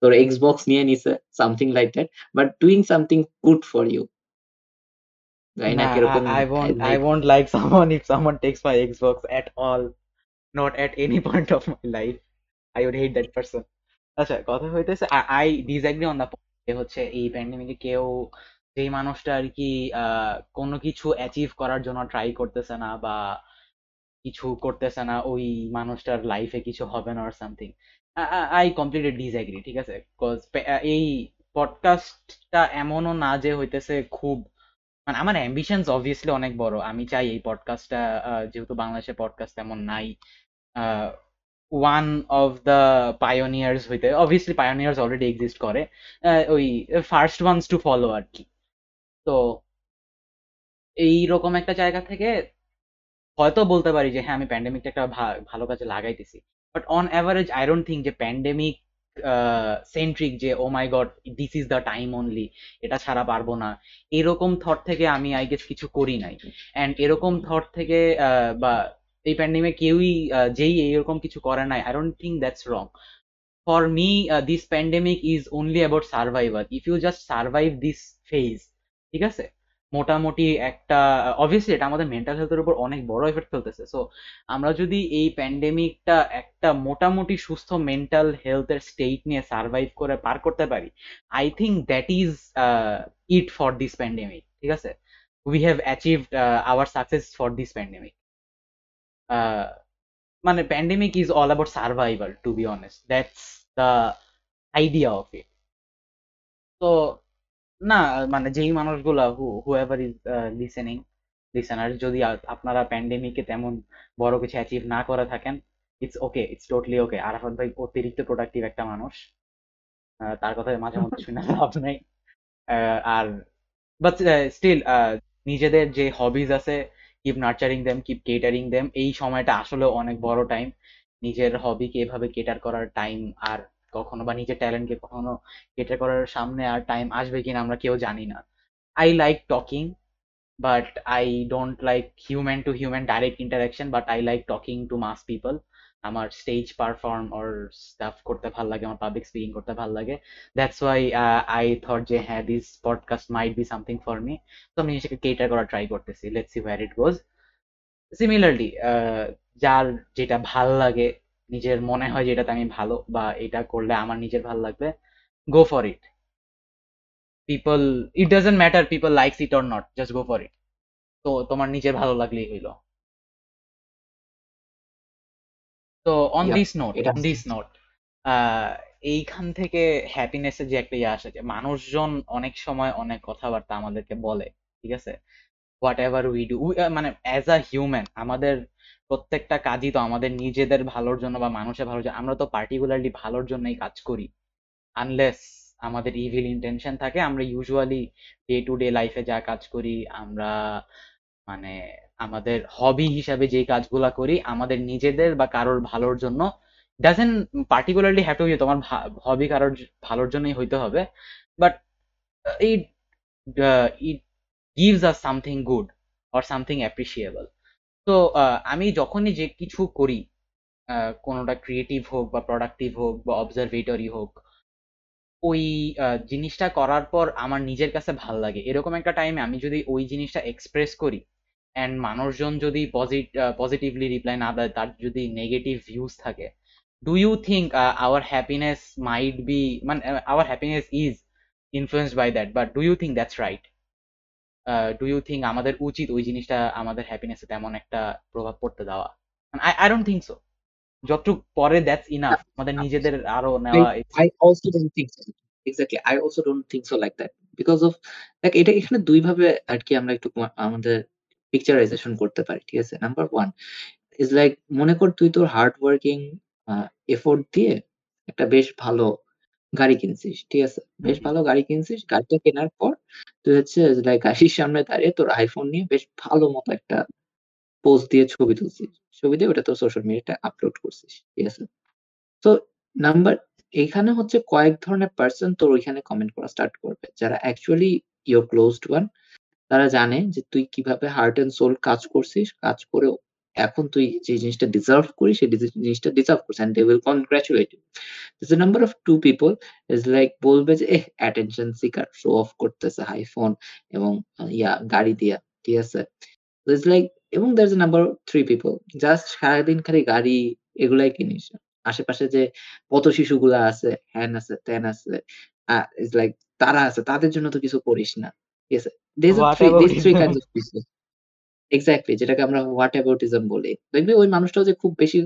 তোর Xbox নিয়ে নিছে, something like that, but doing something good for you জানি না কীরকম I, I uh won't like someone if someone takes my Xbox at all. Not at any point of my life. I would hate that person. আচ্ছা কথা হইতেছে disagree on the point যে হচ্ছে এই প্যান্ডেমিকে কেউ যেই মানুষটা আর কি কোনো কিছু অ্যাচিভ করার জন্য ট্রাই করতেছে না বা কিছু করতেছে না, ওই মানুষটার লাইফে কিছু হবে না or something I completely disagree ঠিক আছে বিকজ এই পডকাস্টটা এমনও না যে হইতেছে খুব মানে আমার অ্যাম্বিশনস অবভিয়াসলি অনেক বড়, আমি চাই এই পডকাস্টটা যেহেতু বাংলাদেশে পডকাস্ট তেমন নাই ওয়ান অফ দ্য পায়োনিয়ার্স হইতে অবভিয়াসলি পায়োনিয়ার্স অলরেডি এক্সিস্ট করে ওই ফার্স্ট ওয়ান্স টু ফলো আর কি। তো এইরকম একটা জায়গা থেকে হয়তো বলতে পারি যে হ্যাঁ আমি প্যান্ডেমিকটা একটা ভালো কাজে লাগাইতেছি। But on average I don't think যে প্যান্ডেমিক সেন্ট্রিক যে ও my God this is the time only এটা ছাড়া পারব না, এরকম থট থেকে আমি আই গেস কিছু করি নাই। অ্যান্ড এরকম থট থেকে বা এই প্যান্ডেমিক কেউই যেই এরকম কিছু করে নাই I don't think that's wrong for me uh, this pandemic is only about if you just survive this phase ঠিক আছে? মোটামুটি একটা অবভিয়াসলি এটা আমাদের মেন্টাল হেলথের উপর অনেক বড় এফেক্ট ফেলতেছে। সো আমরা যদি এই প্যান্ডেমিকটা একটা মোটামুটি সুস্থ মেন্টাল হেলথের স্টেট নিয়ে সার্ভাইভ করে পার করতে পারি I think that is it for this pandemic ঠিক আছে? We have achieved our success for this pandemic মানে pandemic is all about survival to be honest that's the idea of it তো না মানে যেই মানুষগুলা who whoever is listening listener যদি আপনারা প্যান্ডেমিকে তেমন বড় কিছু অ্যাচিভ না করে থাকেন it's okay it's totally okay Arafat ভাই অতিরিক্ত প্রোডাক্টিভ একটা মানুষ। তার কথা মাঝে মধ্যে শুনে লাভ নাই। আর বাট স্টিল নিজেদের যে হবিজ আছে keep nurturing them keep catering them এই সময়টা আসলে অনেক বড় টাইম নিজের হবিকে এভাবে কেটার করার টাইম আর কখনো বা নিজের ট্যালেন্টকে কখনো কেটার করার সামনে আর টাইম আসবে কিনা আমরা কেউ জানি না। I like talking but I don't like human to human direct interaction but I like talking to mass people আমার স্টেজ পারফর্ম অর স্টাফ করতে ভালো লাগে, আমার পাবলিক স্পিকিং করতে ভালো লাগে। দ্যাটস ওয়াই আই থট যে হ্যাঁ this podcast might be something for me তো আমি নিজেকে কেটার করা ট্রাই করতেছি। Let's see where it goes similarly যার যেটা ভালো লাগে, নিজের মনে হয় যেটাতে আমি ভালো বা এটা করলে আমার নিজের ভালো লাগবে go for it people it doesn't matter people likes it or not just go for it তো তোমার নিজের ভালো লাগলেই হইল। তো on this note on this note এইখান থেকে হ্যাপিনেসের যে একটা ইয়ে আসে যে মানুষজন অনেক সময় অনেক কথাবার্তা আমাদেরকে বলে ঠিক আছে? হোয়াট এভার উই ডু মানে অ্যাজ আ হিউম্যান আমাদের প্রত্যেকটা কাজই তো আমাদের নিজেদের ভালোর জন্য বা মানুষের ভালোর জন্য আমরা তো পার্টিকুলারলি ভালোর জন্যই কাজ করি। আনলেস আমাদের ইভিল ইন্টেনশন থাকে আমরা ইউজুয়ালি ডে টু ডে লাইফে যা কাজ করি আমরা মানে আমাদের হবি হিসাবে যে কাজগুলা করি, আমাদের নিজেদের বা কারোর ভালোর জন্য doesn't particularly have to be তোমার হবি কারোর ভালোর জন্যই হইতে হবে। But it it gives us something good or something appreciable তো আমি যখনই যে কিছু করি কোনোটা ক্রিয়েটিভ হোক বা প্রোডাক্টিভ হোক বা অবজারভেটরি হোক, ওই জিনিসটা করার পর আমার নিজের কাছে ভালো লাগে। এরকম একটা টাইমে আমি যদি ওই জিনিসটা এক্সপ্রেস করি অ্যান্ড মানুষজন যদি পজিটিভলি রিপ্লাই না দেয় তার যদি নেগেটিভ ভিউজ থাকে do you think our happiness might be মানে our happiness is influenced by that but do you think that's right do you think আমাদের উচিত ওই জিনিসটা আমাদের হ্যাপিনেসে তেমন একটা প্রভাব পড়তে দেওয়া? I I don't think so যতটুক পরে দ্যাটস ইনাফ আমাদের নিজেদের আরও নেওয়া I also don't think so exactly I also don't think so like that because of like এটা এখানে দুই ভাবে আর কি আমরা একটু আমাদের পিকচারাইজেশন করতে পারি ঠিক আছে? নাম্বার ওয়ান ইজ লাইক মনে কর তুই তোর হার্ড ওয়ার্কিং এফোর্ট দিয়ে একটা বেশ ভালো গাড়ি কিনছিস ঠিক আছে? বেশ ভালো গাড়ি কিনছিস গাড়িটা কেনার পর তুই হচ্ছে লাইক গাড়ির সামনে দাঁড়িয়ে তোর আইফোন নিয়ে বেশ ভালো মতো একটা পোস্ট দিয়ে ছবি তুলছিস। ছবি দিয়ে ওটা তোর সোশ্যাল মিডিয়াতে আপলোড করছিস ঠিক আছে? তো নাম্বার এখানে হচ্ছে কয়েক ধরনের পার্সন তোর ওইখানে কমেন্ট করা স্টার্ট করবে যারা অ্যাকচুয়ালি ইউর ক্লোজড ওয়ান তারা জানে যে তুই কীভাবে হার্ট এন্ড সোল কাজ করছিস, কাজ করে এখন তুই যে জিনিসটা ডিজার্ভ করিস, সেই জিনিসটা ডিজার্ভ করছিস and they will congratulate you this number of two people is like বলবে যে, এহ অ্যাটেনশন সিকার শো অফ করতেছে আইফোন এবং ইয়া, গাড়ি দিয়া, ঠিক আছে? ইটস লাইক এবং there is number three people just সারাদিন খালি গাড়ি এগুলাই কিনিস। আশেপাশে যে পথ শিশুগুলা আছে, হ্যান আছে, ত্যান আছে ইজ লাইক তারা আছে, তাদের জন্য তো কিছু করিস না। ঠিক আছে এক্স্যাক্টলি যেটাকে আমরা হোয়াট অ্যাবাউটিজম বলি। দেখবি ওই মানুষটাও যে খুব বেশি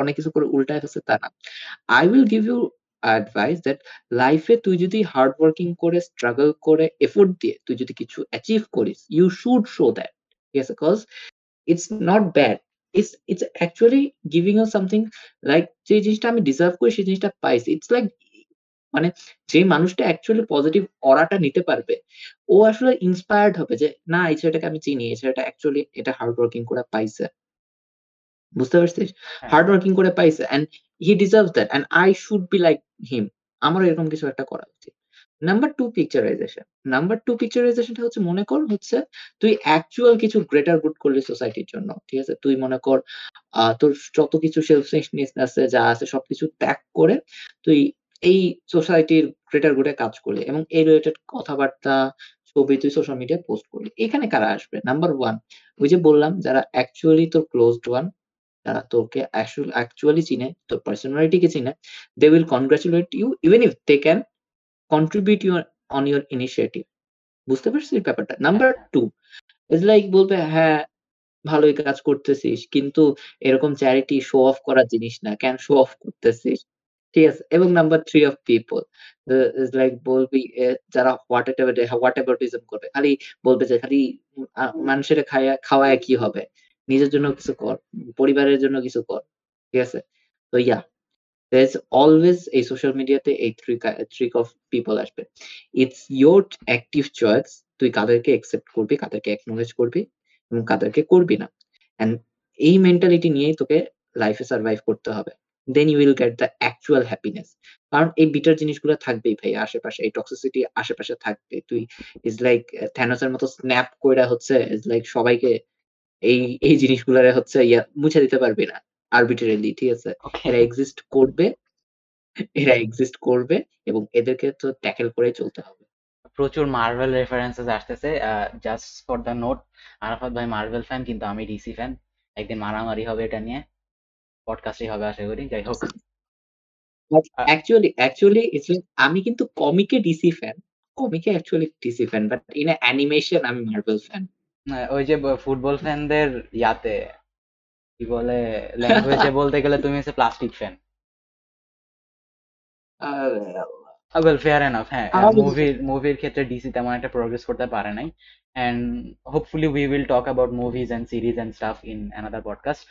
অনেক কিছু করে উল্টায় ফেলছে তা না। I will give you advice that লাইফে তুই যদি হার্ড ওয়ার্কিং করে স্ট্রাগল করে এফোর্ট দিয়ে তুই যদি কিছু অ্যাচিভ করিস ইউ শুড শো দ্যাট ঠিক আছে because it's not bad it's it's actually giving us something like যে জিনিসটা আমি ডিজার্ভ করি সেই জিনিসটা পাইছি। ইটস লাইক মানে যে মানুষটা অ্যাকচুয়ালি পজিটিভ অরাটা নিতে পারবে ও আসলে ইন্সপায়ার্ড হবে যে না এই ছেলেটাকে আমি চিনি এই ছেলেটা অ্যাকচুয়ালি এটা হার্ড ওয়ার্কিং করে পাইছে। বুঝতে পারছিস? হার্ড ওয়ার্কিং করে পাইছে and he deserve that and I should be like him আমার এরকম কিছু একটা করা উচিত। Number two picturization number two পিকচারাইজেশনটা হচ্ছে মনে কর হচ্ছে তুই অ্যাকচুয়াল কিছু গ্রেটার গুড করলি সোসাইটির জন্য ঠিক আছে? তুই মনে কর তোর যত কিছু সেলফিশনেস আছে যা আছে সবকিছু ত্যাগ করে তুই এই সোসাইটির গ্রেটার গুডে কাজ করলে এবং এই রিলেটেড কথাবার্তা ছবি তুই সোশ্যাল মিডিয়ায় পোস্ট করলি এখানে কারা আসবে? নাম্বার ওয়ান ওই যে বললাম যারা অ্যাকচুয়ালি তোর ক্লোজড ওয়ান যারা তোকে অ্যাকচুয়ালি চিনে তোর পার্সোনালিটিকে চিনে they will congratulate you even if they can contribute your on your initiative বুঝতে পারছিস ব্যাপারটা? নাম্বার টু ইজ লাইক বলবে হ্যাঁ ভালোই কাজ করতেছিস কিন্তু এরকম চ্যারিটি শো অফ করার জিনিস না। কেন শো অফ করতেছিস? ঠিক আছে? এবং number three of people is like বলবি যারা হোয়াট এভার হোয়াট এভারিজম করবে। খালি বলবে যে খালি মানুষের খাইয়া খাওয়ায় কি হবে? নিজের জন্য কিছু কর। পরিবারের জন্য কিছু কর। ঠিক আছে? তো ইয়া there always এই সোশ্যাল মিডিয়াতে এই 3 কা 3 অফ পিপল আসবে। ইটস ইউর অ্যাক্টিভ চয়েস তুই কাদেরকে অ্যাকসেপ্ট করবি, কাদেরকে একনলেজ করবি এবং কাদেরকে করবি না। অ্যান্ড এই মেন্টালিটি নিয়েই তোকে লাইফে সারভাইভ করতে হবে। Then you will get the actual happiness. কারণ এই বিটার জিনিসগুলো থাকবেই ভাই আশেপাশে। এই টক্সিসিটি আশেপাশে থাকবে। তুই ইজ লাইক থ্যানোসের মতো স্ন্যাপ কইরা হচ্ছে ইস লাইক সবাইকে এই, এই জিনিসগুলারে হচ্ছে ইয়া মুছে দিতে পারবে না। আরবিট্রারিলি ঠিক আছে? এরা এক্সিস্ট করবে এরা এক্সিস্ট করবে এবং এদেরকে তো ট্যাকেল করেই চলতে হবে। প্রচুর মার্ভেল রেফারেন্সেস আসতেছে just for the note Arafat ভাই মার্ভেল ফ্যান কিন্তু আমি ডিসি ফ্যান একদিন মারামারি হবে এটা নিয়ে পডকাস্টই হবে আশা করি যাই হোক অ্যাকচুয়ালি অ্যাকচুয়ালি ইটস আমি কিন্তু কমিকে DC fan. কমিকে actually DC fan. But in animation আমি মার্ভেল ফ্যান। ওই যে ফুটবল ফ্যানদের ইয়াতে কি বলে ল্যাঙ্গুয়েজে বলতে গেলে তুমি হচ্ছে plastic fan well fair enough হ্যাঁ মুভির মুভির ক্ষেত্রে ডিসি তেমন একটা প্রোগ্রেস করতে পারে নাই and hopefully we will talk about movies and series and stuff in another podcast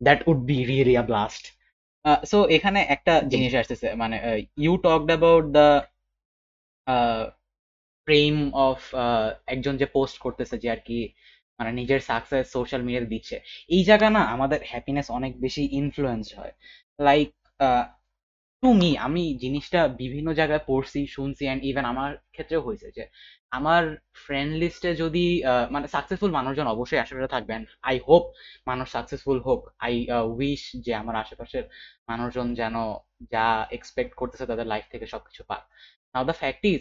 that would be really a blast so এখানে একটা জিনিস আসতেছে মানে ইউ টকড অ্যাবাউট দ্য প্রেম অফ একজন যে পোস্ট করতেছে যে আর কি মানে নিজের সাকসেস সোশ্যাল মিডিয়াতে দিচ্ছে। এই জায়গা না আমাদের হ্যাপিনেস অনেক বেশি ইনফ্লুয়েন্স হয়। লাইক টু মি আমি জিনিসটা বিভিন্ন জায়গায় পড়ছি, শুনছি অ্যান্ড ইভেন আমার ক্ষেত্রেও হয়েছে যে, আমার ফ্রেন্ড লিস্টে যদি মানে সাকসেসফুল মানুষজন অবশ্যই আশেপাশে থাকবেন আই হোপ মানুষ সাকসেসফুল হোক। আই উইশ যে আমার আশেপাশের মানুষজন যেন যা এক্সপেক্ট করতেছে তাদের লাইফ থেকে সবকিছু পাক। নাও দ্য ফ্যাক্ট ইজ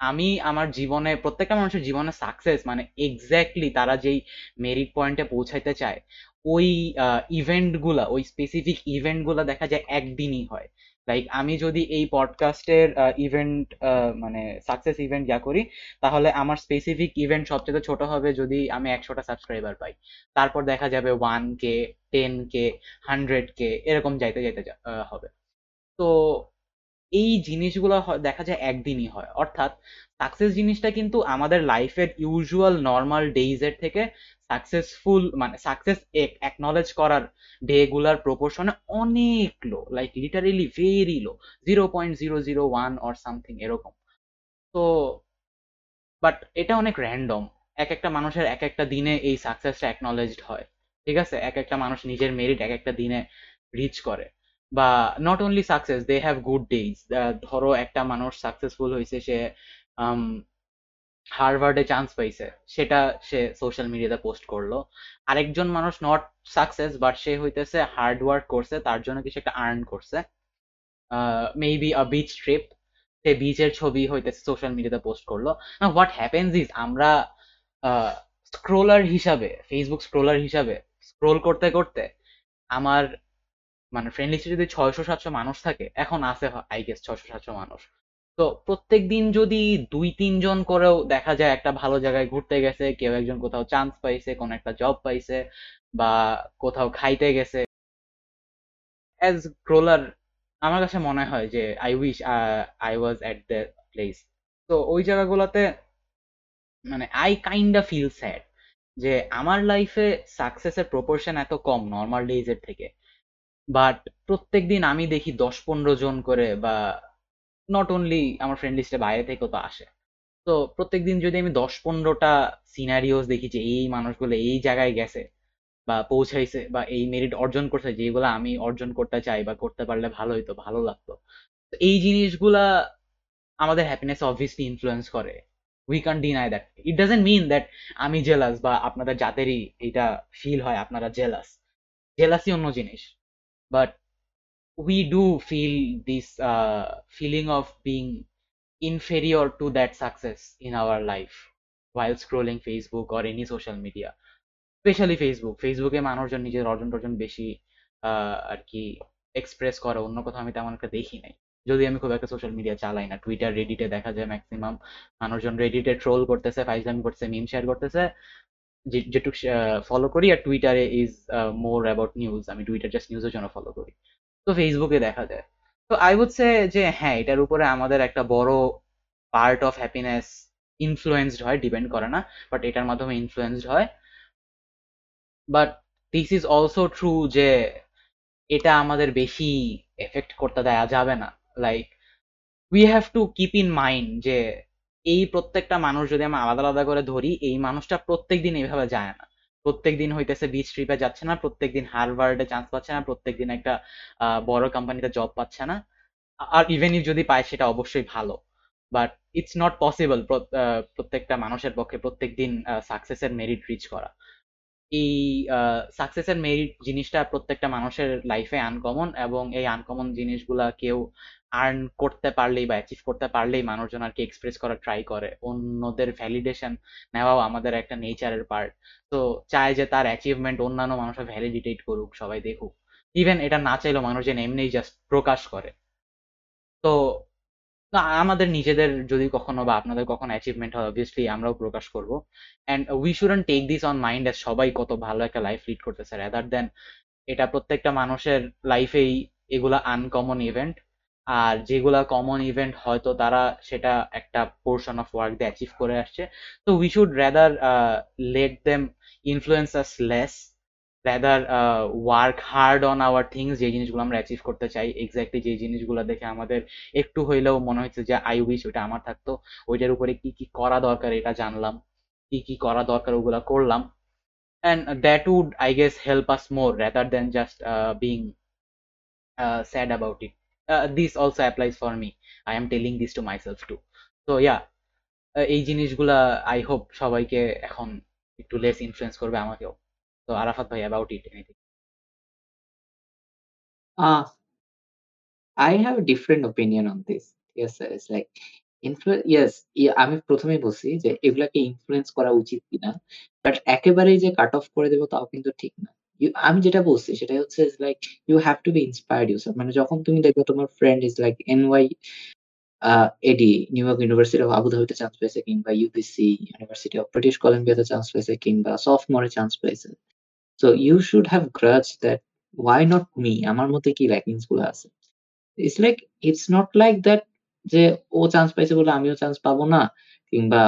আমি আমার জীবনে, প্রত্যেকটা মানুষের জীবনে সাকসেস মানে এক্স্যাক্টলি তারা যেই মেরিট পয়েন্টে পৌঁছাইতে চায় ওই ইভেন্টগুলা, ওই স্পেসিফিক ইভেন্টগুলা দেখা যায় একদিনই হয়। লাইক আমি যদি এই পডকাস্টের ইভেন্ট মানে সাকসেস ইভেন্ট যা করি, তাহলে আমার স্পেসিফিক ইভেন্ট সবচেয়ে ছোট হবে যদি আমি একশোটা সাবস্ক্রাইবার পাই। তারপর দেখা যাবে one K ten K hundred K এরকম যাইতে যাইতে হবে। তো এই জিনিসগুলো দেখা যায় একদিনই হয়। অর্থাৎ সাকসেস জিনিসটা কিন্তু আমাদের লাইফের ইউজুয়াল নর্মাল ডেইজ এর থেকে সাকসেসফুল মানে সাকসেস এক অ্যাকনলেজ করার ডে গুলার প্রপোর্শনে অনেক low like literally very low zero point zero zero one or something এরকম। তো বাট এটা অনেক র্যান্ডম এক একটা মানুষের এক একটা দিনে এই সাকসেসটা অ্যাকনলেজড হয়, ঠিক আছে? এক একটা মানুষ নিজের মেরিট এক একটা দিনে রিচ করে। বা not only success they have good days ধরো একটা মানুষ সাকসেসফুল হয়েছে সে হার্ভার্ডে চান্স পাইছে, সেটা সে সোশ্যাল মিডিয়াতে পোস্ট করল। আরেকজন মানুষ নট সাকসেস বাট সে হইতেছে হার্ড ওয়ার্ক করছে, তার জন্য কিছু একটা আর্ন করছে। মেবি আ বিচ ট্রিপ সে বিচের ছবি হইতেছে সোশ্যাল মিডিয়াতে পোস্ট করল। না হোয়াট হ্যাপেন্স ইজ আমরা স্ক্রোলার হিসাবে ফেসবুক স্ক্রোলার হিসাবে স্ক্রোল করতে করতে আমার মানে ফ্রেন্ড লিস্টে যদি ছয়শো সাতশো মানুষ থাকে, এখন আছে আই গেস ছয়শো সাতশো মানুষ। তো প্রত্যেক দিন যদি দুই, তিনজন করেও দেখা যায় একটা ভালো জায়গায় ঘুরতে গেছে, কেউ একজন কোথাও চান্স পাইছে, কোন একটা জব পাইছে, বা কোথাও খাইতে গেছে। অ্যাজ স্ক্রোলার আমার কাছে মনে হয় যে I wish I was at the place তো ওই জায়গাগুলোতে মানে I kind kinda feel sad যে, আমার লাইফে সাকসেসের প্রপোর্শন এত কম নর্মাল ডেজের থেকে। বাট প্রত্যেক দিন আমি দেখি দশ, পনেরো জন করে বা নট অনলি আমার ফ্রেন্ড লিস্টে বাইরে থেকেও তো আসে। তো প্রত্যেকদিন যদি আমি দশ পনেরোটা সিনারিওস দেখি যে এই মানুষগুলো এই জায়গায় গেছে বা পৌঁছাইছে বা এই মেরিট অর্জন করছে, যেগুলো আমি অর্জন করতে চাই বা করতে পারলে ভালো হইতো, ভালো লাগতো এই জিনিসগুলা আমাদের হ্যাপিনেস অবভিয়াসলি ইনফ্লুয়েন্স করে। We can deny that it doesn't mean that আমি জেলাস বা আপনাদের জাতেরই এটা ফিল হয়, আপনারা জেলাস জেলাসই অন্য জিনিস। But we do feel this uh, feeling of being inferior to that success in our life while scrolling Facebook or any social media. Specially Facebook ফেসবুকে মানুষজন নিজের অর্জন টর্জন বেশি আর কি এক্সপ্রেস করে অন্য কোথাও আমি তেমন একটা দেখি নাই। যদি আমি খুব একটা সোশ্যাল মিডিয়া চালাই না টুইটার রেডিটে দেখা যায় ম্যাক্সিমাম মানুষজন রেডিটে ট্রোল করতেছে ফাইজলামি করতেছে মিম শেয়ার করতেছে। যেটুকু ফলো করি আর টুইটারে ইজ মোর অ্যাবাউট নিউজ আমি টুইটার জাস্ট নিউজের জন্য ফলো করি। তো ফেসবুকে দেখা যায়। তো আই উড সে যে হ্যাঁ এটার উপরে আমাদের একটা বড় পার্ট অফ হ্যাপিনেস ইনফ্লুয়েন্সড হয় ডিপেন্ড করে না বাট এটার মাধ্যমে ইনফ্লুয়েন্সড হয়। But this is also true যে, এটা আমাদের বেশি এফেক্ট করতে দেয়া যাবে না। Like we have to keep in mind যে, এই প্রত্যেকটা মানুষ যদি আমরা আলাদা আলাদা করে ধরি, এই মানুষটা প্রত্যেক দিন এইভাবে যায় না। প্রত্যেক দিন হইতেছে বিচ ট্রিপে যাচ্ছে না প্রত্যেক দিন হার্ভার্ডে চান্স পাচ্ছে না প্রত্যেক দিন একটা বড় কোম্পানিতে জব পাচ্ছে না। আর ইভেন ইফ যদি পায় সেটা অবশ্যই ভালো। বাট ইটস নট পসিবল প্রত্যেকটা মানুষের পক্ষে প্রত্যেক দিন সাকসেসের মেরিট রিচ করা। এই সাকসেসের মেরিট জিনিসটা প্রত্যেকটা মানুষের লাইফে আনকমন এবং এই আনকমন জিনিসগুলা কেউ আর্ন করতে পারলেই বা অ্যাচিভ করতে পারলেই মানুষজন আর কি এক্সপ্রেস করার ট্রাই করে। অন্যদের ভ্যালিডেশন নেওয়াও আমাদের একটা নেচারের পার্ট তো চায় যে তার অ্যাচিভমেন্ট অন্যান্য মানুষের ভ্যালিডিটেট করুক, সবাই দেখুক। ইভেন এটা না চাইলেও মানুষজন এমনিই জাস্ট প্রকাশ করে। তো আমাদের নিজেদের যদি কখনো বা আপনাদের কখনো অ্যাচিভমেন্ট হয় অবভিয়াসলি আমরাও প্রকাশ করব। And we shouldn't take this on mind as সবাই কত ভালো একটা লাইফ লিড করতেছে। রেদার দেন এটা প্রত্যেকটা মানুষের লাইফেই এগুলা আনকমন ইভেন্ট আর যেগুলা কমন ইভেন্ট হয়তো তারা সেটা একটা পোর্শন অফ ওয়ার্ক দিয়ে অ্যাচিভ করে আসছে। তো we should rather let them influence us less rather work hard on our things যে জিনিসগুলো আমরা অ্যাচিভ করতে চাই এক্স্যাক্টলি যে জিনিসগুলো দেখে আমাদের একটু হইলেও মনে হচ্ছে যে আই উইশ ওইটা আমার থাকতো। ওইটার উপরে কি কি করা দরকার এটা জানলাম কি কি করা দরকার ওগুলা করলাম। And that would I guess help us more rather than just being about it. Uh, this also applies for me. I am telling this to myself too. So yeah. এই জিনিসগুলা আই হোপ সবাইকে এখন একটু less influence করবে আমাকেও। তো আরাফাত ভাই about it anything Uh, I have a different opinion on this. Yes, sir. It's like ইনফ্লু ইয়েস আমি প্রথমেই বলছি যে এগুলাকে ইনফ্লুয়েন্স করা উচিত কিনা বাট একেবারেই যে কাট অফ করে দেবো তাও কিন্তু ঠিক না আমি যেটা বলছি সেটা হচ্ছে like you have to be inspired your মানে যখন তুমি দেখবে তোমার friend is like N Y A D New York University of আবুধাবিতে chance পেয়েছে কিংবা ইউপিসি ইউনিভার্সিটি অফ ব্রিটিশ কলম্বিয়াতে চান্স পেয়েছে কিংবা সফটমোরে চান্স পেয়েছে so you should have grudge that why not me আমার মধ্যে কি ল্যাকিংসগুলো আছে? It's like it's not like that যে ও চান্স পাইছে বলে আমিও চান্স পাবো না, কিংবা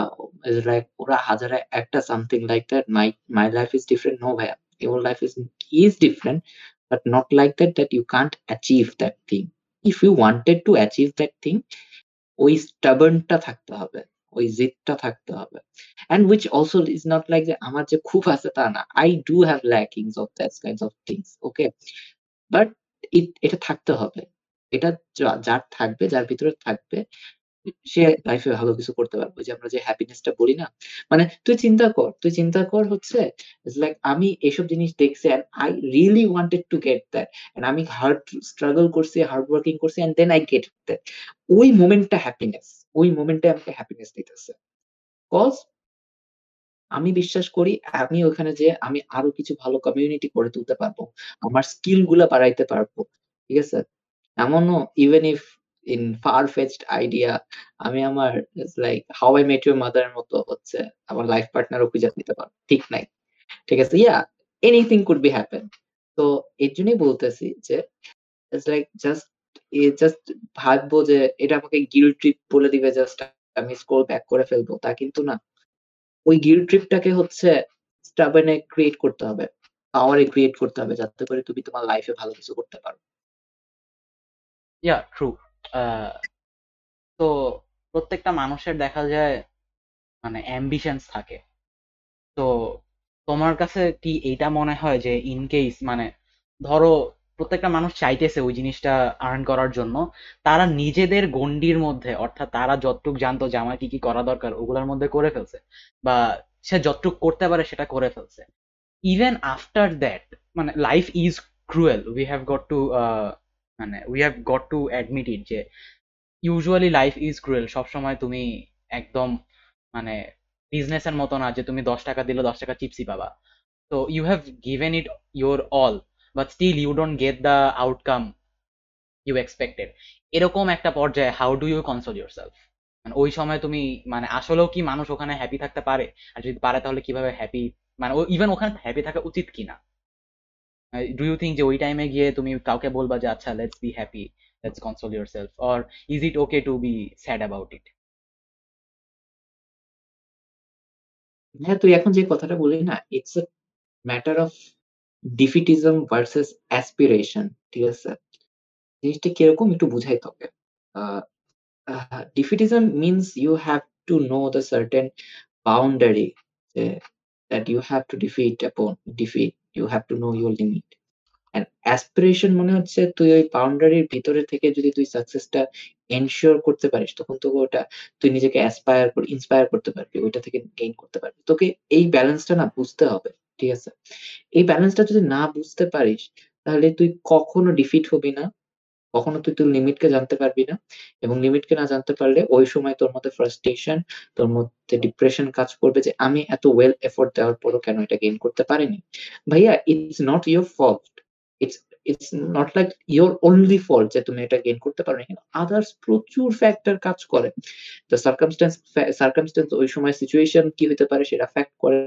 লাইক ওরা হাজারে একটা something like that my my life is different no ভাইয়া। Your life is is different, but not like that that you can't achieve that thing if you wanted to achieve that thing, ওই স্টাবার্নটা থাকতে হবে। ওই জেদটা থাকতে হবে। And which also is not like যে আমার যে খুব আছে তা না। I do have lackings of that kinds of things, okay? But এটা থাকতে হবে। এটা যার থাকবে, যার ভিতরে থাকবে, সে লাইফে ভালো কিছু করতে পারবে। যে আমরা যে হ্যাপিনেসটা বলি না? মানে তুই চিন্তা কর, তুই চিন্তা কর হচ্ছে লাইক আমি এসব জিনিস দেখছি and I really wanted to get that and আমি হার্ড স্ট্রাগল করছি হার্ড ওয়ার্কিং করছি and then I get that ওই মোমেন্টটা হ্যাপিনেস ওই মোমেন্টে আমাকে হ্যাপিনেস দিতেছে। কজ আমি বিশ্বাস করি, আমি ওখানে যে আমি আরও কিছু ভালো কমিউনিটি করে তুলতে পারব, আমার স্কিলগুলা বাড়াইতে পারব, ঠিক আছে? এমনও even if in far fetched idea আমি আমার like how I met your mother মতো হচ্ছে আমার লাইফ পার্টনারও খুঁজে নিতে পারব, ঠিক নাই? ঠিক আছে? Yeah anything could be happen তো এর জন্যই বলতেছি যে ইটস লাইক জাস্ট জাস্ট ভাববো যে এটা আমাকে গিল ট্রিপ বলে দিবে জাস্ট আমি স্কোর ব্যাক করে ফেলব। তা কিন্তু না। ওই গিল ট্রিপটাকে হচ্ছে স্টাবেনে ক্রিয়েট করতে হবে। পাওয়ারে ক্রিয়েট করতে হবে যাতে করে তুমি তোমার লাইফে ভালো কিছু করতে পারো। ইয়া ট্রু তো প্রত্যেকটা মানুষের দেখা যায় মানে অ্যাম্বিশনস থাকে। তো তোমার কাছে কি এইটা মনে হয় যে ইন কেস মানে ধরো প্রত্যেকটা মানুষ চাইতেছে ওই জিনিসটা আর্ন করার জন্য। তারা নিজেদের গন্ডির মধ্যে, অর্থাৎ তারা যতটুক জানতো যে আমার কি কি করা দরকার, ওগুলোর মধ্যে করে ফেলছে। বা সে যতটুক করতে পারে সেটা করে ফেলছে। ইভেন আফটার দ্যাট মানে life is cruel we have got to মানে we have got to admit it যে ইউজুয়ালি লাইফ ইজ ক্রুয়েল সবসময় তুমি একদম মানে বিজনেসের মতো না যে তুমি দশ টাকা দিলে দশ টাকা চিপসি পাবা। তো you have given it your all but still you don't get the outcome you expected এরকম একটা পর্যায়ে how do you console yourself মানে ওই সময় তুমি মানে আসলেও কি মানুষ ওখানে হ্যাপি থাকতে পারে? আর যদি পারে তাহলে কীভাবে হ্যাপি মানে ইভেন ওখানে হ্যাপি থাকা উচিত কিনা? ডু ইউ থিঙ্ক যে ওই টাইমে গিয়ে তুমি কাউকে বলবা যে আচ্ছা let's be happy let's console yourself or is it okay to be sad about it হ্যাঁ তুই এখন যে কথাটা বললি না it's matter of defeatism versus aspiration, ঠিক আছে? জিনিসটা কীরকম একটু বুঝাই তোকে। Defeatism means you have to know the certain boundary that you have to defeat upon, defeat you have to know your limit and aspiration মনে হচ্ছে তুই ওই বাউন্ডারির ভিতরে থেকে যদি তুই সাকসেসটা এনশিওর করতে পারিস, তখন তোকে ওটা তুই নিজেকে অ্যাসপায়ার ইন্সপায়ার করতে পারবি, ওইটা থেকে গেইন করতে পারবি। তোকে এই ব্যালেন্সটা না বুঝতে হবে। ঠিক আছে? এই ব্যালেন্সটা যদি না বুঝতে পারিস, তাহলে তুই কখনো ডিফিট হবি না। কখনো তুই তোর লিমিটকে জানতে পারবি না। এবং লিমিটকে না জানতে পারলে ওই সময় তোর মধ্যে ফ্রাস্ট্রেশন তোর মধ্যে ডিপ্রেশন কাজ করবে যে, আমি এত ওয়েল এফোর্ট দেওয়ার পরও কেন এটা গেইন করতে পারিনি? ভাইয়া it's not your fault it's it's not like your only fault যে তুমি এটা গেইন করতে পারো কিন্তু আদার্স প্রচুর ফ্যাক্টর কাজ করে। তো সার্কামস্টেন্স সার্কামস্টেন্স ওই সময় সিচুয়েশন কি হতে পারে সেটা ফ্যাক্ট করে।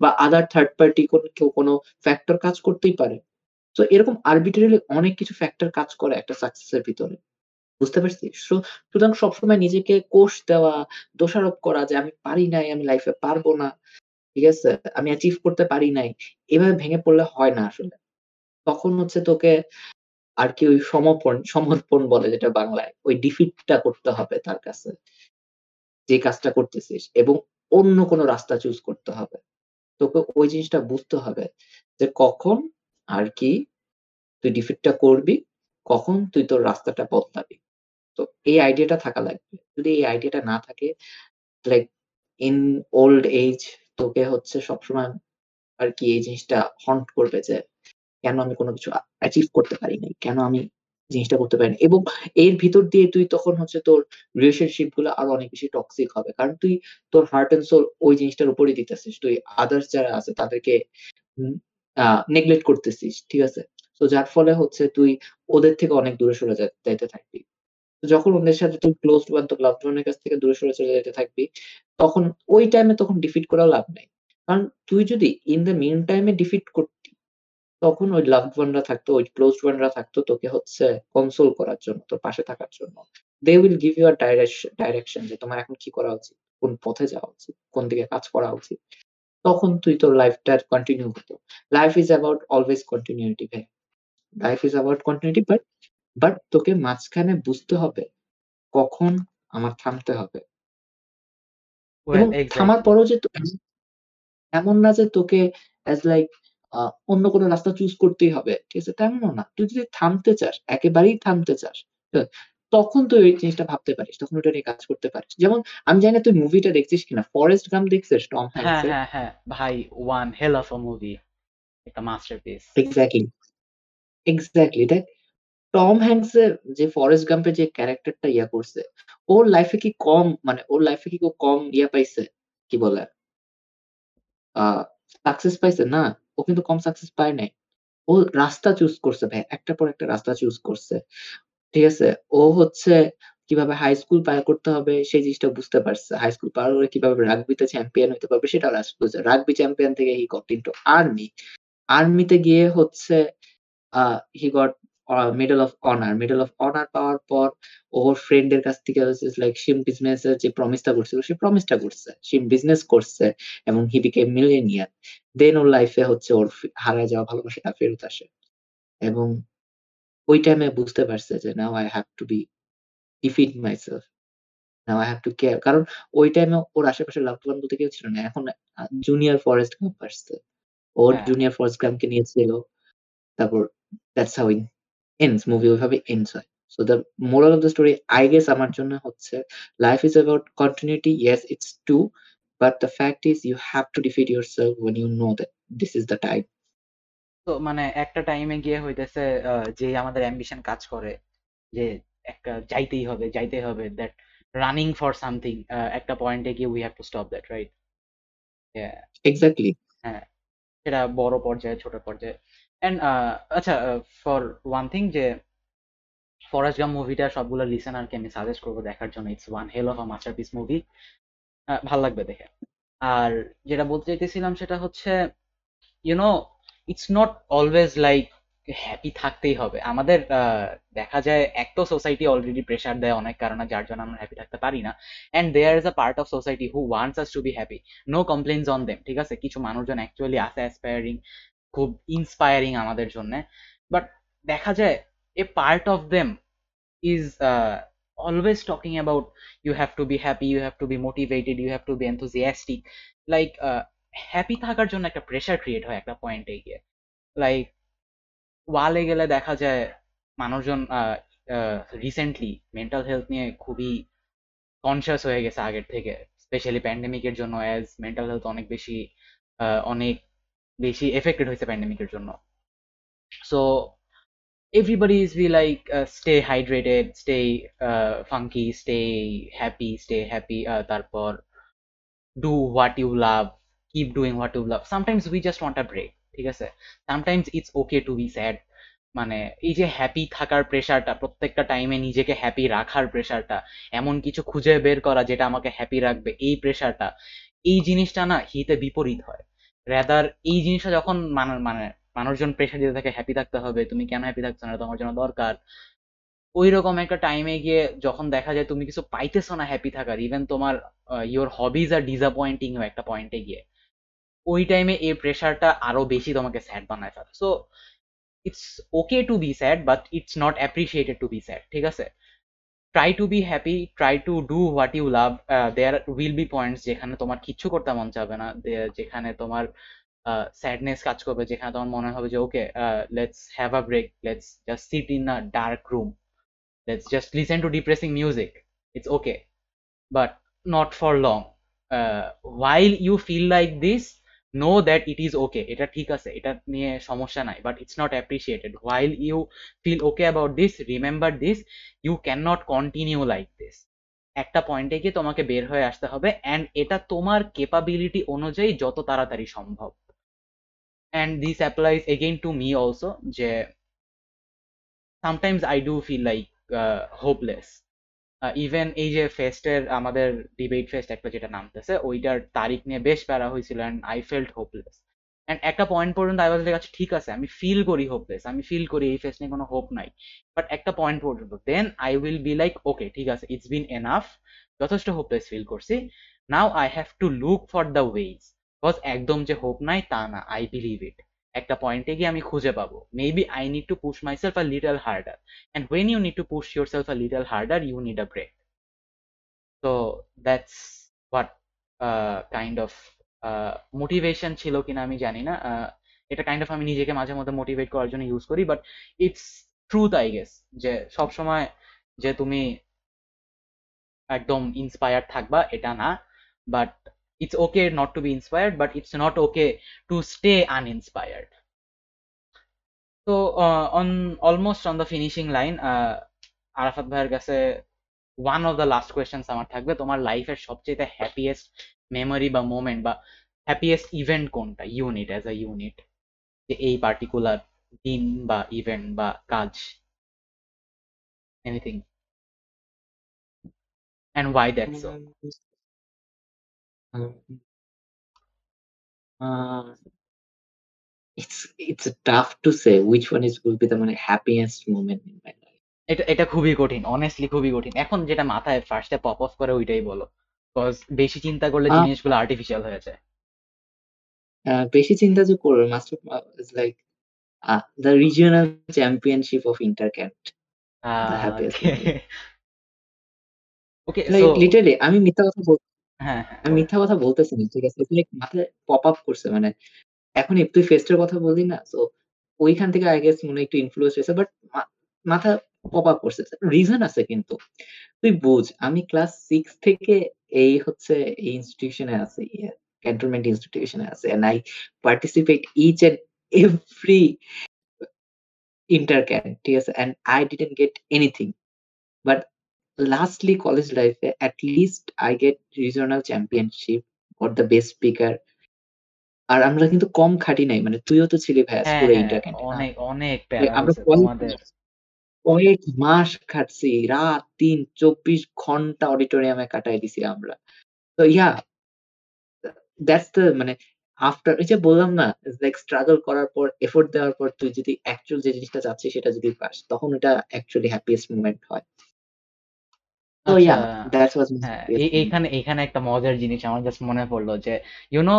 বা আদার থার্ড পার্টি কোনো কেউ কোনো ফ্যাক্টর কাজ করতেই পারে। তো এরকম আরবিটারিলি অনেক কিছু ফ্যাক্টর কাজ করে একটা সাকসেসের ভিতরে। বুঝতে পারছিস সো সুতরাং সবসময় নিজেকে কোষ দেওয়া, দোষারোপ করা যে আমি পারি নাই, আমি লাইফে পারব না, ঠিক আছে? আমি অ্যাচিভ করতে পারি নাই, এভাবে ভেঙে পড়লে হয় না আসলে। তখন হচ্ছে তোকে আর কি ওই সমর্পণ সমর্পণ বলে যেটা বাংলায়, ওই ডিফিটটা করতে হবে তার কাছে। যে কাজটা করতেছিস এবং অন্য কোনো রাস্তা চুজ করতে হবে। তোকে ওই জিনিসটা বুঝতে হবে যে কখন আর কি তুই ডিফিটটা করবি, কখন তুই তোর রাস্তাটা বদলাবি। তো এই আইডিয়াটা থাকা লাগবে। যদি এই আইডিয়াটা না থাকে লাইক ইন ওল্ড এজ তোকে হচ্ছে সবসময় আর কি এই জিনিসটা হন্ট করবে যে, কেন আমি কোনো কিছু অ্যাচিভ করতে পারি নাই? কেন আমি জিনিসটা করতে পারিনি। এবং এর ভিতর দিয়ে তুই তখন হচ্ছে তোর রিলেশনশিপগুলো আরও অনেক বেশি টক্সিক হবে। কারণ তুই তোর হার্ট এন্ড সোল ওই জিনিসটার উপরই দিতেছিস। তুই আদার্স যারা আছে তাদেরকে নেগলেক্ট করতেছিস, ঠিক আছে? তো যার ফলে হচ্ছে তুই ওদের থেকে অনেক দূরে সরে যাইতে থাকবি। যখন ওদের সাথে তুই ক্লোজ বান্ধব লাভড ওয়ানের কাছ থেকে দূরে সরে চলে যেতে থাকবি, তখন ওই টাইমে তখন ডিফিট করাও লাভ নাই। কারণ তুই যদি ইন দ্য মিন টাইমে ডিফিট তখন ওই লাভড ওয়ানরা থাকতো ওই ক্লোজ ওয়ানরা থাকতো তোকে হচ্ছে কনসোল করার জন্য তোর পাশে থাকার জন্য। They will give you our direction যে তোমার এখন কি করা উচিত কোন পথে যাওয়া উচিত কোন দিকে কাজ করা উচিত। তখন তুই তোর লাইফটা কন্টিনিউ হতো। Life is about always continuity ভাই। Life is about continuity but but তোকে মাঝখানে বুঝতে হবে কখন আমার থামতে হবে। থামার পরও যে এমন না যে তোকে অ্যাজ লাইক অন্য কোনো রাস্তা চুজ করতেই হবে। ঠিক আছে? তেমনও না। তুই যদি থামতে চাস একেবারেই থামতে চাস তখন তুই ওই জিনিসটা ভাবতে পারিস তখন ওটা নিয়ে কাজ করতে পারিস। যেমন আমি জানি না তুই মুভিটা দেখছিস কিনা? ফরেস্ট গাম দেখছিস টম হ্যাঁ হ্যাঁ হ্যাঁ। ভাই one hell of a movie একটা মাস্টারপিস এক্স্যাক্টলি এক্স্যাক্টলি দেখ টম হ্যাংস এর যে ফরেস্ট গাম্পের যে ক্যারেক্টারটা ইয়া করছে ওর লাইফে কি কম মানে ওর লাইফে কি কম ইয়া পাইছে? কি বলে? সাকসেস পাইছে না? ও কিন্তু কম সাকসেস পায় নাই। ও রাস্তা চুজ করছে ভাই, একটার পর একটা রাস্তা চুজ করছে। ঠিক আছে? ও হচ্ছে কীভাবে হাই স্কুল পার করতে হবে সেই জিনিসটা বুঝতে পারছে। হাই স্কুল পার করে কীভাবে রাগবিতে চ্যাম্পিয়ন হতে পারবে সেটা বুঝছে রাগবি চ্যাম্পিয়ন থেকে হি গট ইনটু আর্মি আর্মিতে গিয়ে হচ্ছে he got medal of honour medal of honour পাওয়ার পর ওর ফ্রেন্ডের কাছ থেকে লাইক সিম বিজনেস যে প্রমিসটা করছিল, সে প্রমিসটা করছে। সিম বিজনেস করছে এবং হি বিকেম মিলিয়নিয়ার দেন ওর লাইফে হচ্ছে ওর হারায় যাওয়া ভালোবাসাটা ফেরত আসে। এবং ওই টাইমে বুঝতে পারছে যে now I have to be defeat myself now I have to care কারণ ওই টাইমে ওর আশেপাশে লাভড ওয়ান বলতে কেউ ছিল না। এখন জুনিয়র ফরেস্ট গাম্প আসছে। ওর জুনিয়র ফরেস্ট গাম্পকে নিয়েছিল তারপর দ্যাটস হাউ এন্ডস মুভি ওইভাবে এন্ডস হয়। So the moral of the story I guess আমার জন্য হচ্ছে life is about continuity yes it's to the fact is you have to defeat yourself when you know that this is the time তো মানে একটা টাইমে গিয়ে হইতেছে যে আমাদের অ্যাম্বিশন কাজ করে যে একটা যাইতেই হবে যাইতেই হবে দ্যাট রানিং ফর সামথিং একটা পয়েন্টে গিয়ে we have to stop that right exactly হ্যাঁ সেটা বড় পর্যায়ে ছোট পর্যায়ে। এন্ড আচ্ছা ফর ওয়ান থিং যে ফরেস্ট গাম মুভিটা সবগুলো লিসেনারকে আমি সাজেস্ট করব দেখার জন্য। It's one hell of a masterpiece movie ভালো লাগবে দেখে। আর যেটা বলতে চাইতেছিলাম সেটা হচ্ছে you know it's not always like happy থাকতেই হবে। আমাদের দেখা যায় এক তো সোসাইটি অলরেডি প্রেশার দেয় অনেক কারণে, যার জন্য আমরা হ্যাপি থাকতে পারি না। And there is a part of society who wants us to be happy no complains on them ঠিক আছে? কিছু মানুষজন অ্যাকচুয়ালি আছে অ্যাসপায়ারিং খুব ইন্সপায়ারিং আমাদের জন্য। বাট দেখা যায় a part of them is always talking about you have to be happy you have to be motivated you have to be enthusiastic like happy থাকার জন্য একটা প্রেশার ক্রিয়েট হয় একটা পয়েন্টে গিয়ে। লাইক ওয়ালে গেলে দেখা যায় মানুষজন রিসেন্টলি মেন্টাল হেলথ নিয়ে খুবই কনসিয়াস হয়ে গেছে আগের থেকে। স্পেশালি প্যান্ডেমিকের জন্য অ্যাজ মেন্টাল হেলথ অনেক বেশি অনেক বেশি এফেক্টেড হয়েছে প্যান্ডেমিকের জন্য। So everybody is be like uh, stay hydrated stay uh, funky stay happy stay happy uh, তারপর do what you love keep doing what you love sometimes we just want a break ঠিক আছে sometimes it's okay to be sad মানে এই যে happy থাকার প্রেশারটা প্রত্যেকটা টাইমে নিজেকে হ্যাপি রাখার প্রেশারটা এমন কিছু খুঁজে বের করা যেটা আমাকে হ্যাপি রাখবে এই প্রেশারটা এই জিনিসটা না হিতে বিপরীত হয় রেদার এই জিনিসটা যখন মানে মানে মানুষজন প্রেশার দিতে থাকে হ্যাপি থাকতে হবে, তুমি কেন হ্যাপি থাকছো না তোমার জন্য দরকার। ওই রকম একটা টাইমে গিয়ে যখন দেখা যায় তুমি কিছু পাইতেছো না হ্যাপি থাকার ইভেন তোমার ইওর হবিজ আর ডিসঅ্যাপয়েন্টিং একটা পয়েন্টে গিয়ে। ওই টাইমে এই প্রেশারটা আরও বেশি তোমাকে স্যাড বানায় ফেলে। So it's okay to be sad but it's not appreciated to be sad ঠিক আছে? Try to be happy try to do what you love there will be points যেখানে তোমার কিচ্ছু করতে মন চাবে না যেখানে তোমার স্যাডনেস কাজ করবে, যেখানে তোমার মনে হবে যে okay let's have a break let's just sit in a dark room let's just listen to depressing music it's okay but not for long while you feel like this, know that it is okay, এটা ঠিক আছে, এটা নিয়ে সমস্যা নাই, but it's not appreciated. While you feel okay about this, remember this, you cannot continue like this. একটা পয়েন্টে গিয়ে তোমাকে বের হয়ে আসতে হবে অ্যান্ড এটা তোমার কেপাবিলিটি অনুযায়ী যত তাড়াতাড়ি সম্ভব। And this applies again to me also যে sometimes I do feel like uh, hopeless. Even uh, এই যে ফেস্টের আমাদের ডিবেট ফেস্ট একটা যেটা নামতেছে ওইটার তারিখ নিয়ে বেশ প্যারা হয়েছিল and I felt hopeless and একটা পয়েন্ট পর্যন্ত আই ওয়াজ লাইক ঠিক আছে আমি ফিল করি হোপলেস আমি ফিল করি এই ফেস্ট নিয়ে কোনো হোপ নাই। বাট একটা পয়েন্ট পর্যন্ত then I will be like okay ঠিক আছে ইটস বিন এনাফ যথেষ্ট হোপলেস ফিল করছি। Now I have to look for the ways because একদম যে হোপ নাই, তা না আই বিলিভ ইট একটা পয়েন্টে গিয়ে আমি খুঁজে পাবো। Maybe I need to push myself a little harder and when you need to push yourself a little harder you need a break তো that's what kind of motivation ছিল কিনা আমি জানি না। এটা কাইন্ড অফ আমি নিজেকে মাঝে মধ্যে মোটিভেট করার জন্য ইউজ করি but it's truth I guess যে সবসময় যে তুমি একদম ইন্সপায়ার থাকবা, এটা না। But it's okay not to be inspired but it's not okay to stay uninspired. So uh, on almost on the finishing line uh, Arafat ভাইয়ের কাছে one of the last questions আমার থাকবে তোমার লাইফের সবচেয়ে হ্যাপিয়েস্ট মেমোরি বা moment বা happiest event কোনটা? ইউনিট অ্যাজ আ ইউনিট যে এই পার্টিকুলার দিন বা ইভেন্ট বা কাজ। Anything and why that's so? Um, uh, it's it's tough to say which one is will be the মানে happiest moment in my life. এটা এটা খুবই কঠিন অনেস্টলি খুবই কঠিন। এখন যেটা মাথায় ফার্স্টে পপ অফ করে ওইটাই বলো। বিকজ বেশি চিন্তা করলে আহ, জিনিসগুলো আর্টিফিশিয়াল হয়ে যায়। আহ, বেশি চিন্তা যে করবে master is like the regional championship of intercat the happiest okay like so literally আমি মিথ্যা কথা বল হ্যাঁ হ্যাঁ আমি মিথ্যা কথা বলতেছি না ঠিক আছে? মাথায় পপ আপ করছে মানে এখন তুই ফেস্টের কথা বললি না তো ওইখান থেকে আই গেস মনে হয় একটু ইনফ্লুয়েন্স হয়েছে বাট মাথা পপ আপ করছে রিজন আছে কিন্তু। তুই বুঝ আমি ক্লাস সিক্স থেকে এই হচ্ছে এই ইনস্টিটিউশনে আছি ক্যান্টনমেন্ট ইনস্টিটিউশনে আছে and I participate each and every intercan ঠিক আছে? And I didn't get anything but lastly college লাইফে at least I get regional championship for the best speaker. আর আমরা কিন্তু কম খাটি নাই মানে তুইও তো ছিলি হ্যাঁ স্কুলে হ্যাঁ ইন্টারক্যান্ট অনেক অনেক আমরা কয়েক মাস খাটছি রাত তিন চব্বিশ ঘণ্টা অডিটোরিয়ামে কাটাই দিছি আমরা। তো ইয়া দ্যাটস দ্য মানে আফটার এই যে বললাম না লাইক স্ট্রাগল করার পর এফোর্ট দেওয়ার পর তুই যদি অ্যাকচুয়াল যে জিনিসটা চাচ্ছিস সেটা যদি পাস তখন ওটা অ্যাকচুয়ালি হ্যাপিয়েস্ট মোমেন্ট হয়। তো আচ্ছা ইয়া ওয়াজ হ্যাঁ এইখানে এইখানে একটা মজার জিনিস আমার জাস্ট মনে পড়ল যে you know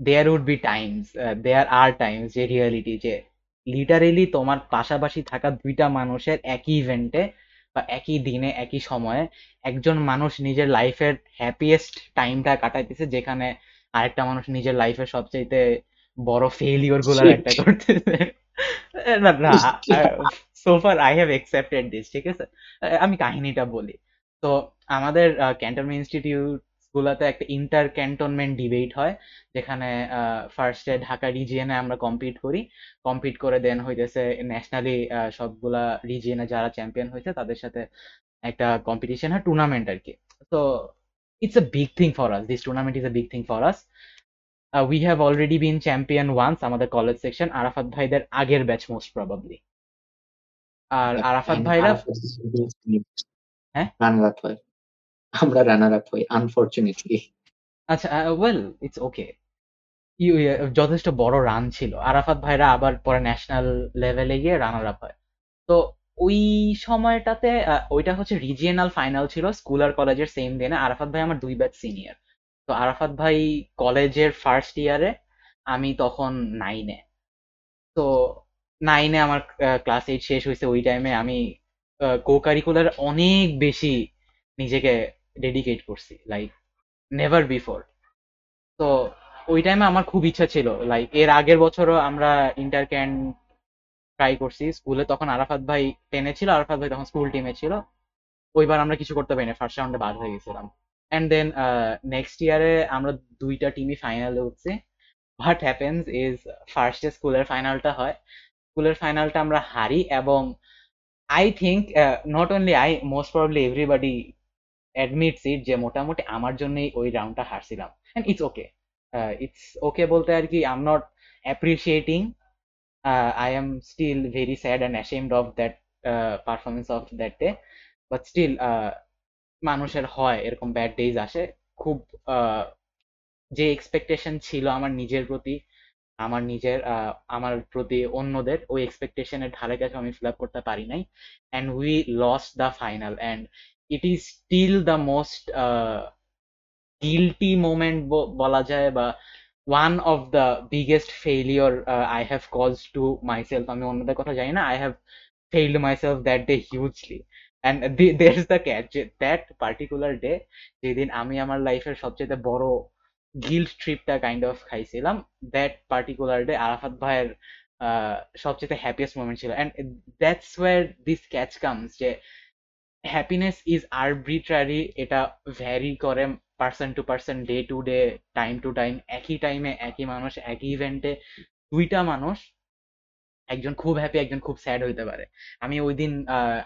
there would be times there are times যে রিয়ালিটি যে লিটারেলি তোমার পাশাপাশি থাকা দুইটা মানুষের একই ইভেন্টে বা একই দিনে একই সময়ে একজন মানুষ নিজের লাইফের হ্যাপিয়েস্ট টাইমটা কাটাইতেছে যেখানে আরেকটা মানুষ নিজের লাইফের সবচাইতে বড় ফেলিওরগুলার একটা করতেছে। না না সোফার আই হ্যাভ একসেপ্টেড দিস ঠিক আছে? আমি কাহিনীটা বলি। তো আমাদের ক্যান্টনমেন্ট ইনস্টিটিউট গুলাতে একটা ইন্টার ক্যান্টনমেন্ট ডিবেট হয় যেখানে ফার্স্টে ঢাকা রিজিয়নে আমরা কম্পিট করি। কম্পিট করে দেন হইতেছে ন্যাশনালি সবগুলা রিজিয়নে যারা চ্যাম্পিয়ন হয়েছে তাদের সাথে একটা কম্পিটিশন হয় টুর্নামেন্ট আর কি তো it's a big thing for us this tournament is a big thing for us we have already been champion once আমাদের কলেজ সেকশন আরাফাত ভাইদের আগের ব্যাচ মোস্ট প্রবাবলি আর আরাফাত ভাইরা হ্যাঁ? রানার আপ হয়। আমরা রানার আপ হই আনফরচুনেটলি। আচ্ছা ওয়েল ইটস ওকে ইউ যথেষ্ট বড় রান ছিল আরাফাত ভাইরা আবার পরে ন্যাশনাল লেভেলে গিয়ে রানার আপ হয় তো ওই সময়টাতে ওইটা হচ্ছে রিজিয়নাল ফাইনাল ছিল স্কুল আর কলেজের সেম দিনে আরাফাত ভাই আমার দুই ব্যাচ সিনিয়র তো আরাফাত ভাই কলেজের ফার্স্ট ইয়ারে আমি তখন নাইনে তো নাইনে আমার ক্লাস এইট শেষ হয়েছে ওই টাইমে আমি কো কারিকুলার অনেক বেশি নিজেকে ডেডিকেট করছি লাইক নেভার বিফোর তো ওই টাইমে আমার খুব ইচ্ছা ছিল লাইক এর আগের বছরও আমরা ইন্টার ক্যান ট্রাই করছি, স্কুলে তখন আরাফাত ভাই টেনে ছিল, আরাফাত ভাই তখন স্কুল টিমে ছিল। ওইবার আমরা কিছু করতে পারিনি ফার্স্ট রাউন্ডে বাদ হয়ে গেছিলাম। অ্যান্ড দেন নেক্সট ইয়ারে আমরা দুইটা টিমই ফাইনালে উঠছি। হোয়াট হ্যাপেন্স ইজ ফার্স্টে স্কুলের ফাইনালটা হয়। স্কুলের ফাইনালটা আমরা হারি এবং I think not only I most probably everybody admits it যে মোটামুটি আমার জন্যই ওই রাউন্ডটা হারছিলাম। And it's okay it's okay বলতে আর কি I am not appreciating I am still very sad and ashamed of that performance of that day but still মানুষের হয়, এরকম ব্যাড ডেজ আসে। খুব যে এক্সপেকটেশন ছিল আমার নিজের প্রতি আমার নিজের আমার প্রতি অন্যদের ওই এক্সপেকটেশনের ধারে কাছে আমি ফিল আপ করতে পারি নাই। And we lost the final and it is still the most guilty moment বলা যায় বা one of the biggest failure I have cause to myself আমি অন্যদের কথা জানি না I have failed myself that day hugely and the- there's the catch that particular day যেদিন আমি আমার লাইফের সবচেয়ে বড় গিল্ট ট্রিপটা কাইন্ড অফ খাইছিলাম। দ্যাট পার্টিকুলার ডে আরাফাত ভাইয়ের সবচেয়ে হ্যাপিয়েস্ট মোমেন্ট ছিল। And that's where this catch comes যে হ্যাপিনেস ইজ আরবিট্রারি এটা ভ্যারি করে person to person day to day time to time একই টাইমে একই মানুষ, একই ইভেন্টে দুইটা মানুষ, একজন খুব হ্যাপি একজন খুব স্যাড হইতে পারে। আমি ওই দিন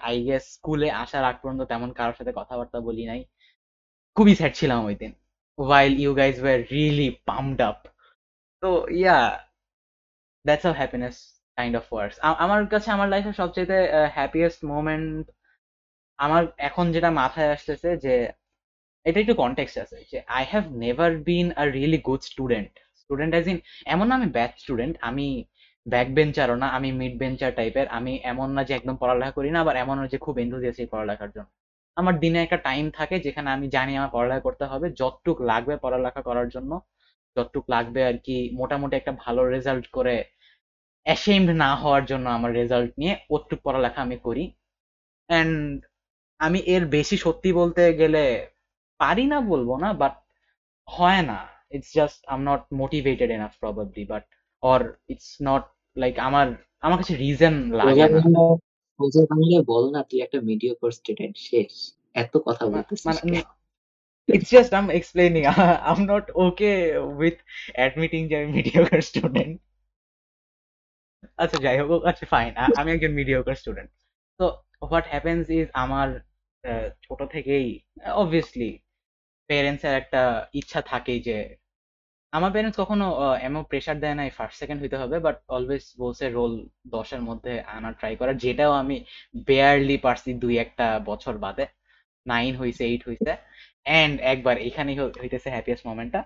আই গেস স্কুলে আসার আগ পর্যন্ত তেমন কারোর সাথে কথাবার্তা বলি নাই। খুবই স্যাড ছিলাম ওই দিন। While you guys were really pumped up. তো yeah that's how happiness kind of works আমার কাছে আমার লাইফের সবচেয়ে হ্যাপিয়েস্ট মোমেন্ট আমার এখন যেটা মাথায় আসতেছে যে, এটা একটু কনটেক্সট আছে, যে I have never been a really good student student as in এমন না আমি ব্যাচ স্টুডেন্ট আমি ব্যাক বেঞ্চারও না, আমি মিড বেঞ্চার টাইপের আমি এমন না যে একদম পড়ালেখা করি না, আবার এমন না যে খুব এনথুজিয়াস্টিক পড়ালেখার জন্য। আমার দিনে একটা টাইম থাকে যেখানে আমি জানি আমার পড়ালেখা করতে হবে। যতটুক লাগবে পড়ালেখা করার জন্য, যতটুক লাগবে আর কি মোটামুটি একটা ভালো রেজাল্ট করে অ্যাশেমড না হওয়ার জন্য আমার রেজাল্ট নিয়ে ওটুক পড়ালেখা আমি করি। অ্যান্ড আমি এর বেশি সত্যি বলতে গেলে পারি না বলব না বাট হয় না। It's just um not motivated enough probably but or it's not like আমার আমার কাছে রিজন লাগে না। সোজা বাংলায় বল না তুই একটা মিডিওকর স্টুডেন্ট শেষ এত কথা বলতেছিস কেন? it's just I'm explaining. I'm not okay with admitting যে আমি mediocre student. আচ্ছা যাই হোক আচ্ছা ফাইন আমি একজন mediocre student. তো what happens is আমার আহ, ছোট থেকেই অবভিয়াসলি প্যারেন্টস এর একটা ইচ্ছা থাকেই যে আমার প্যারেন্টস কখনো এমন প্রেশার দেয় নাই ফার্স্ট সেকেন্ড হইতে হবে বাট অলওয়েজ বলছে রোল দশের মধ্যে আনার ট্রাই করার, যেটাও আমি বেয়ারলি পারছি দুই একটা বছর বাদে। নাইন হয়েছে এইট হয়েছে এন্ড একবার এখানেই হইতেছে হ্যাপিয়েস্ট মোমেন্টটা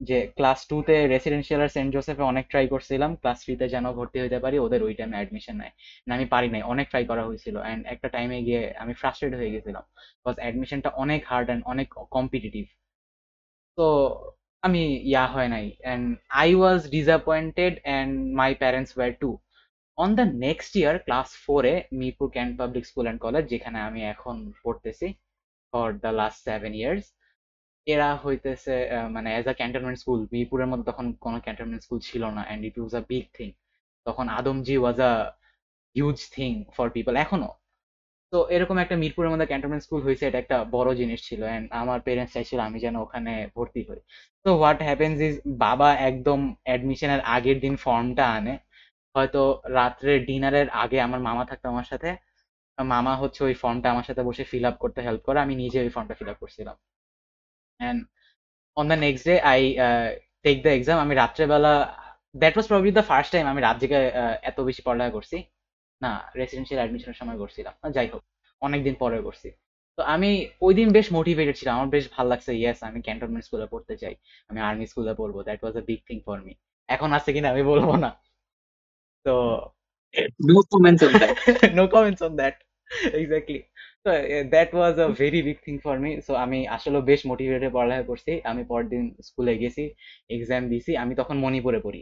যে ক্লাস টু তে রেসিডেন্সিয়াল আর সেন্ট জোসেফে অনেক ট্রাই করছিলাম ক্লাস থ্রিতে যেন ভর্তি হইতে পারি, ওদের ওই টাইমে অ্যাডমিশন নেয় না, আমি পারি নাই, অনেক ট্রাই করা হয়েছিল অ্যান্ড একটা টাইমে গিয়ে আমি ফ্রাস্ট্রেট হয়ে গেছিলাম বিকজ অ্যাডমিশনটা অনেক হার্ড অ্যান্ড অনেক কম্পিটিটিভ তো আমি ইয়া হয় নাই। And I was disappointed and my parents were too on the next year class ফোরে Mirpur cant public school and college যেখানে আমি এখন পড়তেছি for the last seven years এরা হইতেছে মানে অ্যাজ আ ক্যান্টনমেন্ট স্কুল মিরপুরের মধ্যে তখন কোনো ক্যান্টনমেন্ট স্কুল ছিল না and it was a big thing তখন Adamjee was a huge thing for people এখনও তো এরকম একটা মিরপুরের মধ্যে ক্যান্টনমেন্ট স্কুল হয়েছে, এটা একটা বড় জিনিস ছিল। অ্যান্ড আমার পেরেন্টস চাইছিল আমি যেন ওখানে ভর্তি হই। তো হোয়াট হ্যাপেন্স ইজ বাবা একদম অ্যাডমিশনের আগের দিন ফর্মটা আনে। হয়তো রাত্রে ডিনারের আগে আমার মামা থাকতো আমার সাথে। মামা হচ্ছে ওই ফর্মটা আমার সাথে বসে ফিল আপ করতে হেল্প করে, আমি নিজে ওই ফর্মটা ফিল আপ করছিলাম। And on the next day I take the exam আমি রাত্রেবেলা that was probably the first time আমি রাত জেগে এত বেশি পড়ালেখা করছি। না রেসিডেন্সিয়াল অ্যাডমিশনের সময় করছিলাম। যাই হোক অনেকদিন পরে করছি। তো আমি ওই দিন বেশ মোটিভেটেড ছিলাম। আমার বেশ ভালো লাগছে ইয়েস আমি ক্যান্টনমেন্ট স্কুলে পড়তে চাই। আমি আর্মি স্কুলে পড়ব that was a big thing for me এখন আছে কিনা আমি বলব না। তো no comments on that no comments on that exactly তো that was a very big thing for me so আমি আসলে বেশ মোটিভেটেড পড়ালেখা করছি। আমি পরের দিন স্কুলে গেছি এক্সাম দিছি। আমি তখন মণিপুরে পড়ি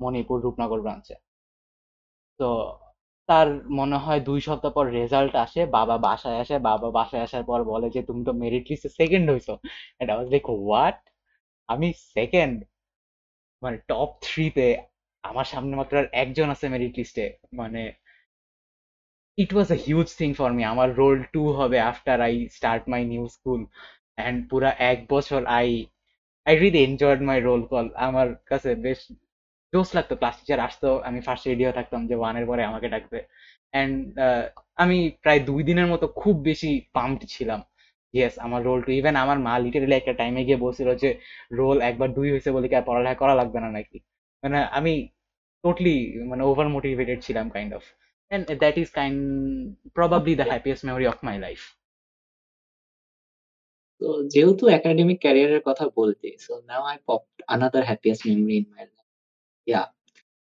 মণিপুর রূপনগর ব্রাঞ্চে তো তার মনে হয় দুই সপ্তাহ পর রেজাল্ট আসে, বাবা বাসায় আসে, বাবা বাসায় আসার পর বলে যে, তুমি তো মেরিট লিস্টে সেকেন্ড হইছো। এটা ওয়াজ লাইক হোয়াট আমি সেকেন্ড মানে টপ থ্রিতে আমার সামনে মাত্র আর একজন আছে মেরিট লিস্টে মানে it was a huge thing for me আমার রোল টু হবে after I start my new school and পুরা এক বছর I I really enjoyed my roll call আমার কাছে বেশ জোস লাগতো ক্লাস টিচার আসতো। আমি ফার্স্ট রেডিও থাকতাম যে ওয়ানের পরে আমাকে ডাকবে। অ্যান্ড আমি প্রায় দুই দিনের মতো খুব বেশি পাম্পড ছিলাম। ইয়েস আমার রোল টু ইভেন আমার মা লিটারেলি একটা টাইমে গিয়ে বলছিল যে রোল একবার দুই হয়েছে বলে কি আর পড়ালেখা করা লাগবে না নাকি? মানে আমি টোটালি মানে ওভার মোটিভেটেড ছিলাম kind of and that is kind probably the happiest memory of my life. তো যেহেতু একাডেমিক ক্যারিয়ারের কথা বলতে so now I pop another happiest memory in my life yeah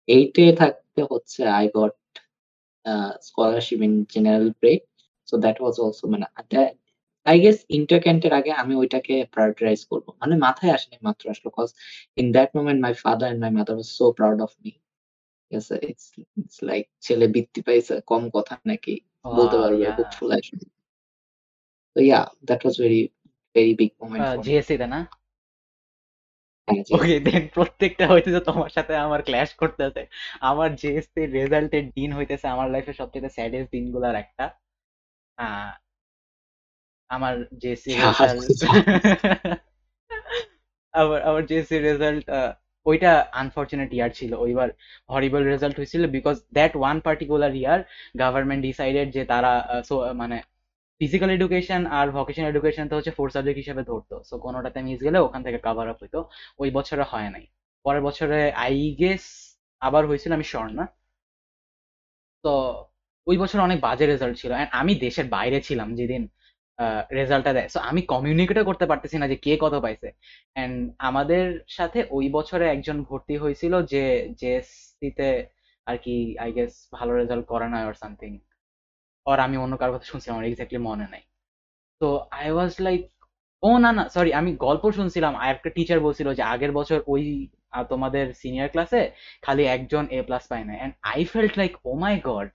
এইটে থাকতে হচ্ছে I got scholarship in general break so that was also মানে I guess inter ক্যান্টের আগে আমি ওইটাকে প্রায়োরিটাইজ করব। মানে মাথায় আসেনি মাত্র আসলো cause in that moment my father and my mother was so proud of me it's like ছেলে বৃত্তি পাইছে কম কথা নাকি বলতে পারবে yeah. খুব ফুল আসবে তো yeah that was very very big moment GSC তে না? ওকে দেন প্রত্যেকটা হইতেছে তোমার সাথে আমার ক্ল্যাশ করতেছে। আমার জিএসসি রেজাল্টের দিন হইতেছে আমার লাইফের সবচেয়ে স্যাডেস্ট দিনগুলোর একটা। আমার জেএসসি রেজাল্ট আবার আমার জেএসসি রেজাল্ট ওইটা আনফরচুনেট ইয়ার ছিল। ওইবার হরিবল রেজাল্ট হয়েছিল because that one particular year government decided যে তারা মানে ফিজিক্যাল এডুকেশন আর ভোকেশনাল এডুকেশন তো হচ্ছে ফোর সাবজেক্ট হিসেবে ধরতো। সো কোনোটাতে মিস গেলে ওখান থেকে কভার আপ হইতো। ওই বছরে হয় নাই। পরের বছরে আই গেস আবার হয়েছিল, আমি শর্ট না। তো ওই বছর অনেক বাজে রেজাল্ট ছিল। And আমি দেশের বাইরে ছিলাম যেদিন রেজাল্টটা দেয়। সো আমি কমিউনিকেটও করতে পারতেছি না যে কে কত পাইছে। এন্ড আমাদের সাথে ওই বছরে একজন ভর্তি হয়েছিল যে জেএসসিতে আর কি আই গেস ভালো রেজাল্ট করে না অর সামথিং আর আমি অন্য কারোর কথা শুনছিলাম, আমার এক্স্যাক্টলি মনে নাই। তো আই ওয়াজ লাইক ও না না সরি আমি গল্প শুনছিলাম, আর একটা টিচার বলছিল যে আগের বছর ওই তোমাদের সিনিয়র ক্লাসে খালি একজন এ প্লাস পায় না and I felt like oh my God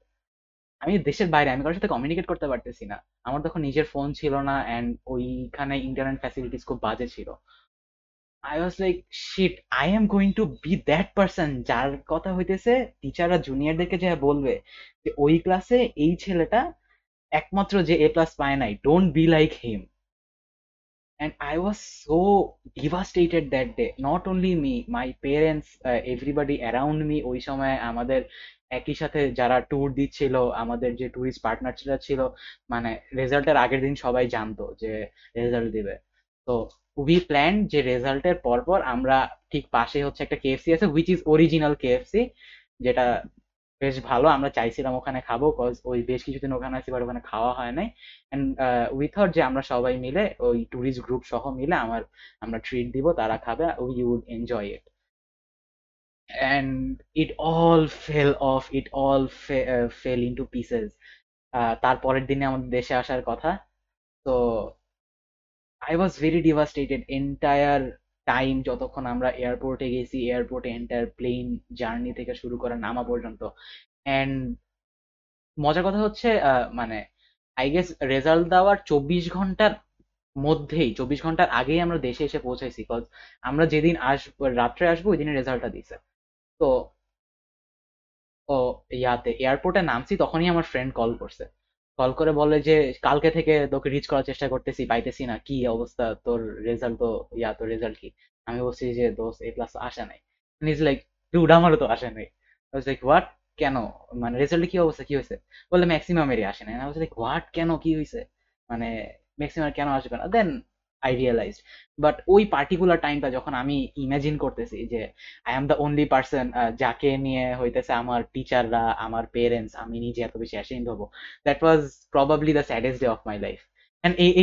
আমি দেশের বাইরে, আমি কারোর সাথে কমিউনিকেট করতে পারতেছি না। আমার তখন নিজের ফোন ছিল না এন্ড ওইখানে ইন্টারনেট ফ্যাসিলিটিস খুব বাজে ছিল। I was like shit I am going to be that person যার কথা হইতেছে টিচাররা জুনিয়রদেরকে যা বলবে যে ওই ক্লাসে এই ছেলেটা একমাত্র যে এ প্লাস পায় নাই। Don't be like him and i was so devastated that day. Not only me my parents uh, everybody around me ওই সময় আমাদের একই সাথে যারা ট্যুর দিচ্ছিল আমাদের যে টুরিস্ট পার্টনার ছিল মানে রেজাল্টের আগের দিন সবাই জানতো যে রেজাল্ট দিবে। তো উই প্ল্যান যে রেজাল্টের পরপর আমরা ঠিক পাশে হচ্ছে একটা কেএফসি আছে হুইচ ইজ অরিজিনাল কেএফসি যেটা বেশ ভালো, আমরা চাইছিলাম ওখানে খাব কজ ওই বেশ কিছুদিন ওখানে আছি বাট ওখানে খাওয়া হয় নাই। অ্যান্ড উই থট যে আমরা সবাই মিলে, ওই ট্যুরিস্ট গ্রুপ সহ মিলে আমার, আমরা ট্রিট দিব, তারা খাবে we would enjoy it and it all fell off it all fell into pieces তারপরের দিনে আমাদের দেশে আসার কথা। তো I was very devastated entire time যতক্ষণ আমরা এয়ারপোর্টে গেছি এয়ারপোর্টে এন্টায়ার প্লেন জার্নি থেকে শুরু করে নামা পর্যন্ত। অ্যান্ড মজার কথা হচ্ছে মানে আই গেস রেজাল্ট দেওয়ার চব্বিশ ঘণ্টার মধ্যেই, চব্বিশ ঘণ্টার আগেই আমরা দেশে এসে পৌঁছাইছি কজ আমরা যেদিন আসব রাত্রে আসব ওই দিনের রেজাল্টটা দিয়েছে তো, ও, ইয়াতে এয়ারপোর্টে নামছি, তখনই আমার ফ্রেন্ড কল করছে। কল করে বলে যে, কালকে থেকে তোকে রিচ করার চেষ্টা করতেছি, পাইতেছি না। কি অবস্থা? তোর রেজাল্ট তো, ইয়া, তোর রেজাল্ট কি? আমি বলছি যে দোষ এ প্লাস আসে নাই। ইজ লাইক ডুড আমারও তো আসে নাই। লাইক হোয়াট কেন? মানে রেজাল্ট কি অবস্থা? কি হয়েছে? বললে ম্যাক্সিমামেরই আসে নাই। আমি লাইক হোয়াট কেন? কি হয়েছে? মানে ম্যাক্সিমাম কেন আসবে না? দেন আই রিয়েলাইজ বাট ওই পার্টিকুলার টাইমটা যখন আমি ইমাজিন করতেছি যে I am the only person যাকে নিয়ে হইতেছে আমার টিচাররা আমার পেরেন্টস আমি নিজে এত বেশি অ্যাসেন্ড হব that was probably the saddest day of my life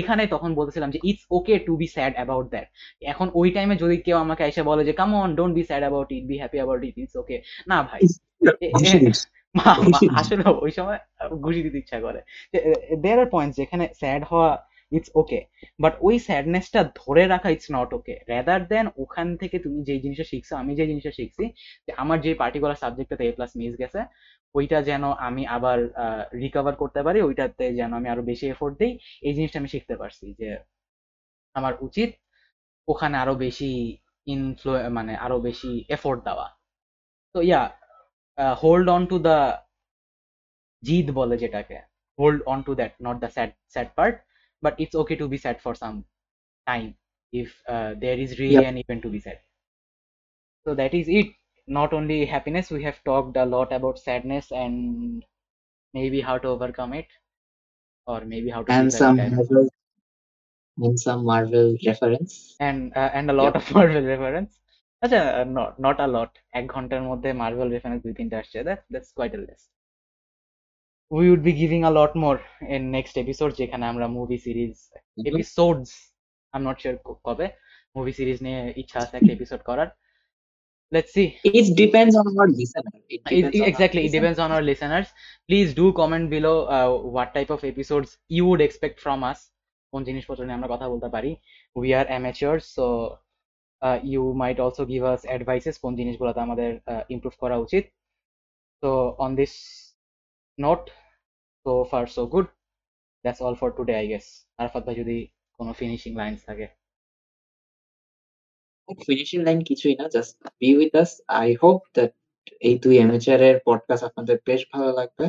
এখানে তখন বলতেছিলাম যে it's okay to be sad about that এখন ওই টাইমে যদি কেউ আমাকে এসে বলে যে come on don't be sad about it be happy about it it's okay না ভাই আসলে ওই সময় ঘুষি দিতে ইচ্ছা করে। দেয়ার আর পয়েন্ট যেখানে স্যাড হওয়া ইটস ওকে বাট ওই স্যাডনেসটা ধরে রাখা it's not okay rather than ওখান থেকে তুমি যে জিনিসটা শিখছো, আমি যে জিনিসটা শিখছি, যে আমার যে পার্টিকুলার সাবজেক্টটাতে এ প্লাস মিস গেছে, ওইটা যেন আমি আবার রিকভার করতে পারি, ওইটাতে যেন আমি আরও বেশি এফোর্ট দিই, এই জিনিসটা আমি শিখতে পারছি যে আমার উচিত ওখানে আরও বেশি ইনফ্লু মানে আরও বেশি এফোর্ট দেওয়া। তো yeah hold on to the জিদ বলে যেটাকে hold on to that not the sad sad part but it's okay to be sad for some time if uh, there is really yep. an event to be sad so that is it not only happiness we have talked a lot about sadness and maybe how to overcome it or maybe how to and some marvel and some marvel reference and uh, and a lot yep. of marvel reference আচ্ছা not not a lot এক ঘন্টার মধ্যে Marvel reference দুই তিনটা আসছে that that's quite a less we would be giving a lot more in next episode যেখানে আমরা movie series episodes I am not sure কবে মুভি সিরিজ নিয়ে ইচ্ছা আছে একটা এপিসোড করার। Let's see it depends on our listener exactly it depends on our listeners please do comment below what type of episodes you would expect from us কোন জিনিসপত্র নিয়ে আমরা কথা বলতে পারি। We are amateur so you might also give us advices কোন জিনিসগুলোতে আমাদের ইমপ্রুভ করা উচিত। তো on this note so far so good. That's all for today i guess. Arafat ভাই যদি কোনো ফিনিশিং লাইনস থাকে? ফিনিশিং লাইন কিছুই না just be with us I hope that এই দুই অ্যামেচারের পডকাস্ট আপনাদের বেশ ভালো লাগবে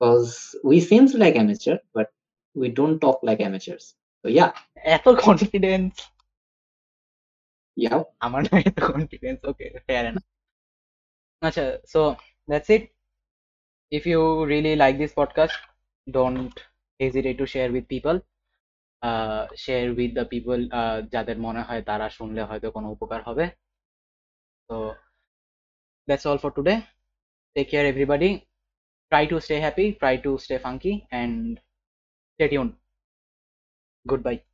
because we seems like amateur but we don't talk like amateurs তো ইয়া এত কনফিডেন্স ইয়া আমার না এত কনফিডেন্স ওকে ফেয়ার এনাফ আচ্ছা so that's it if you really like this podcast don't hesitate to share with people uh, share with the people uh, যাদের মনে হয় তারা শুনলে হয়তো কোনো উপকার হবে so that's all for today take care everybody try to stay happy try to stay funky and stay tuned goodbye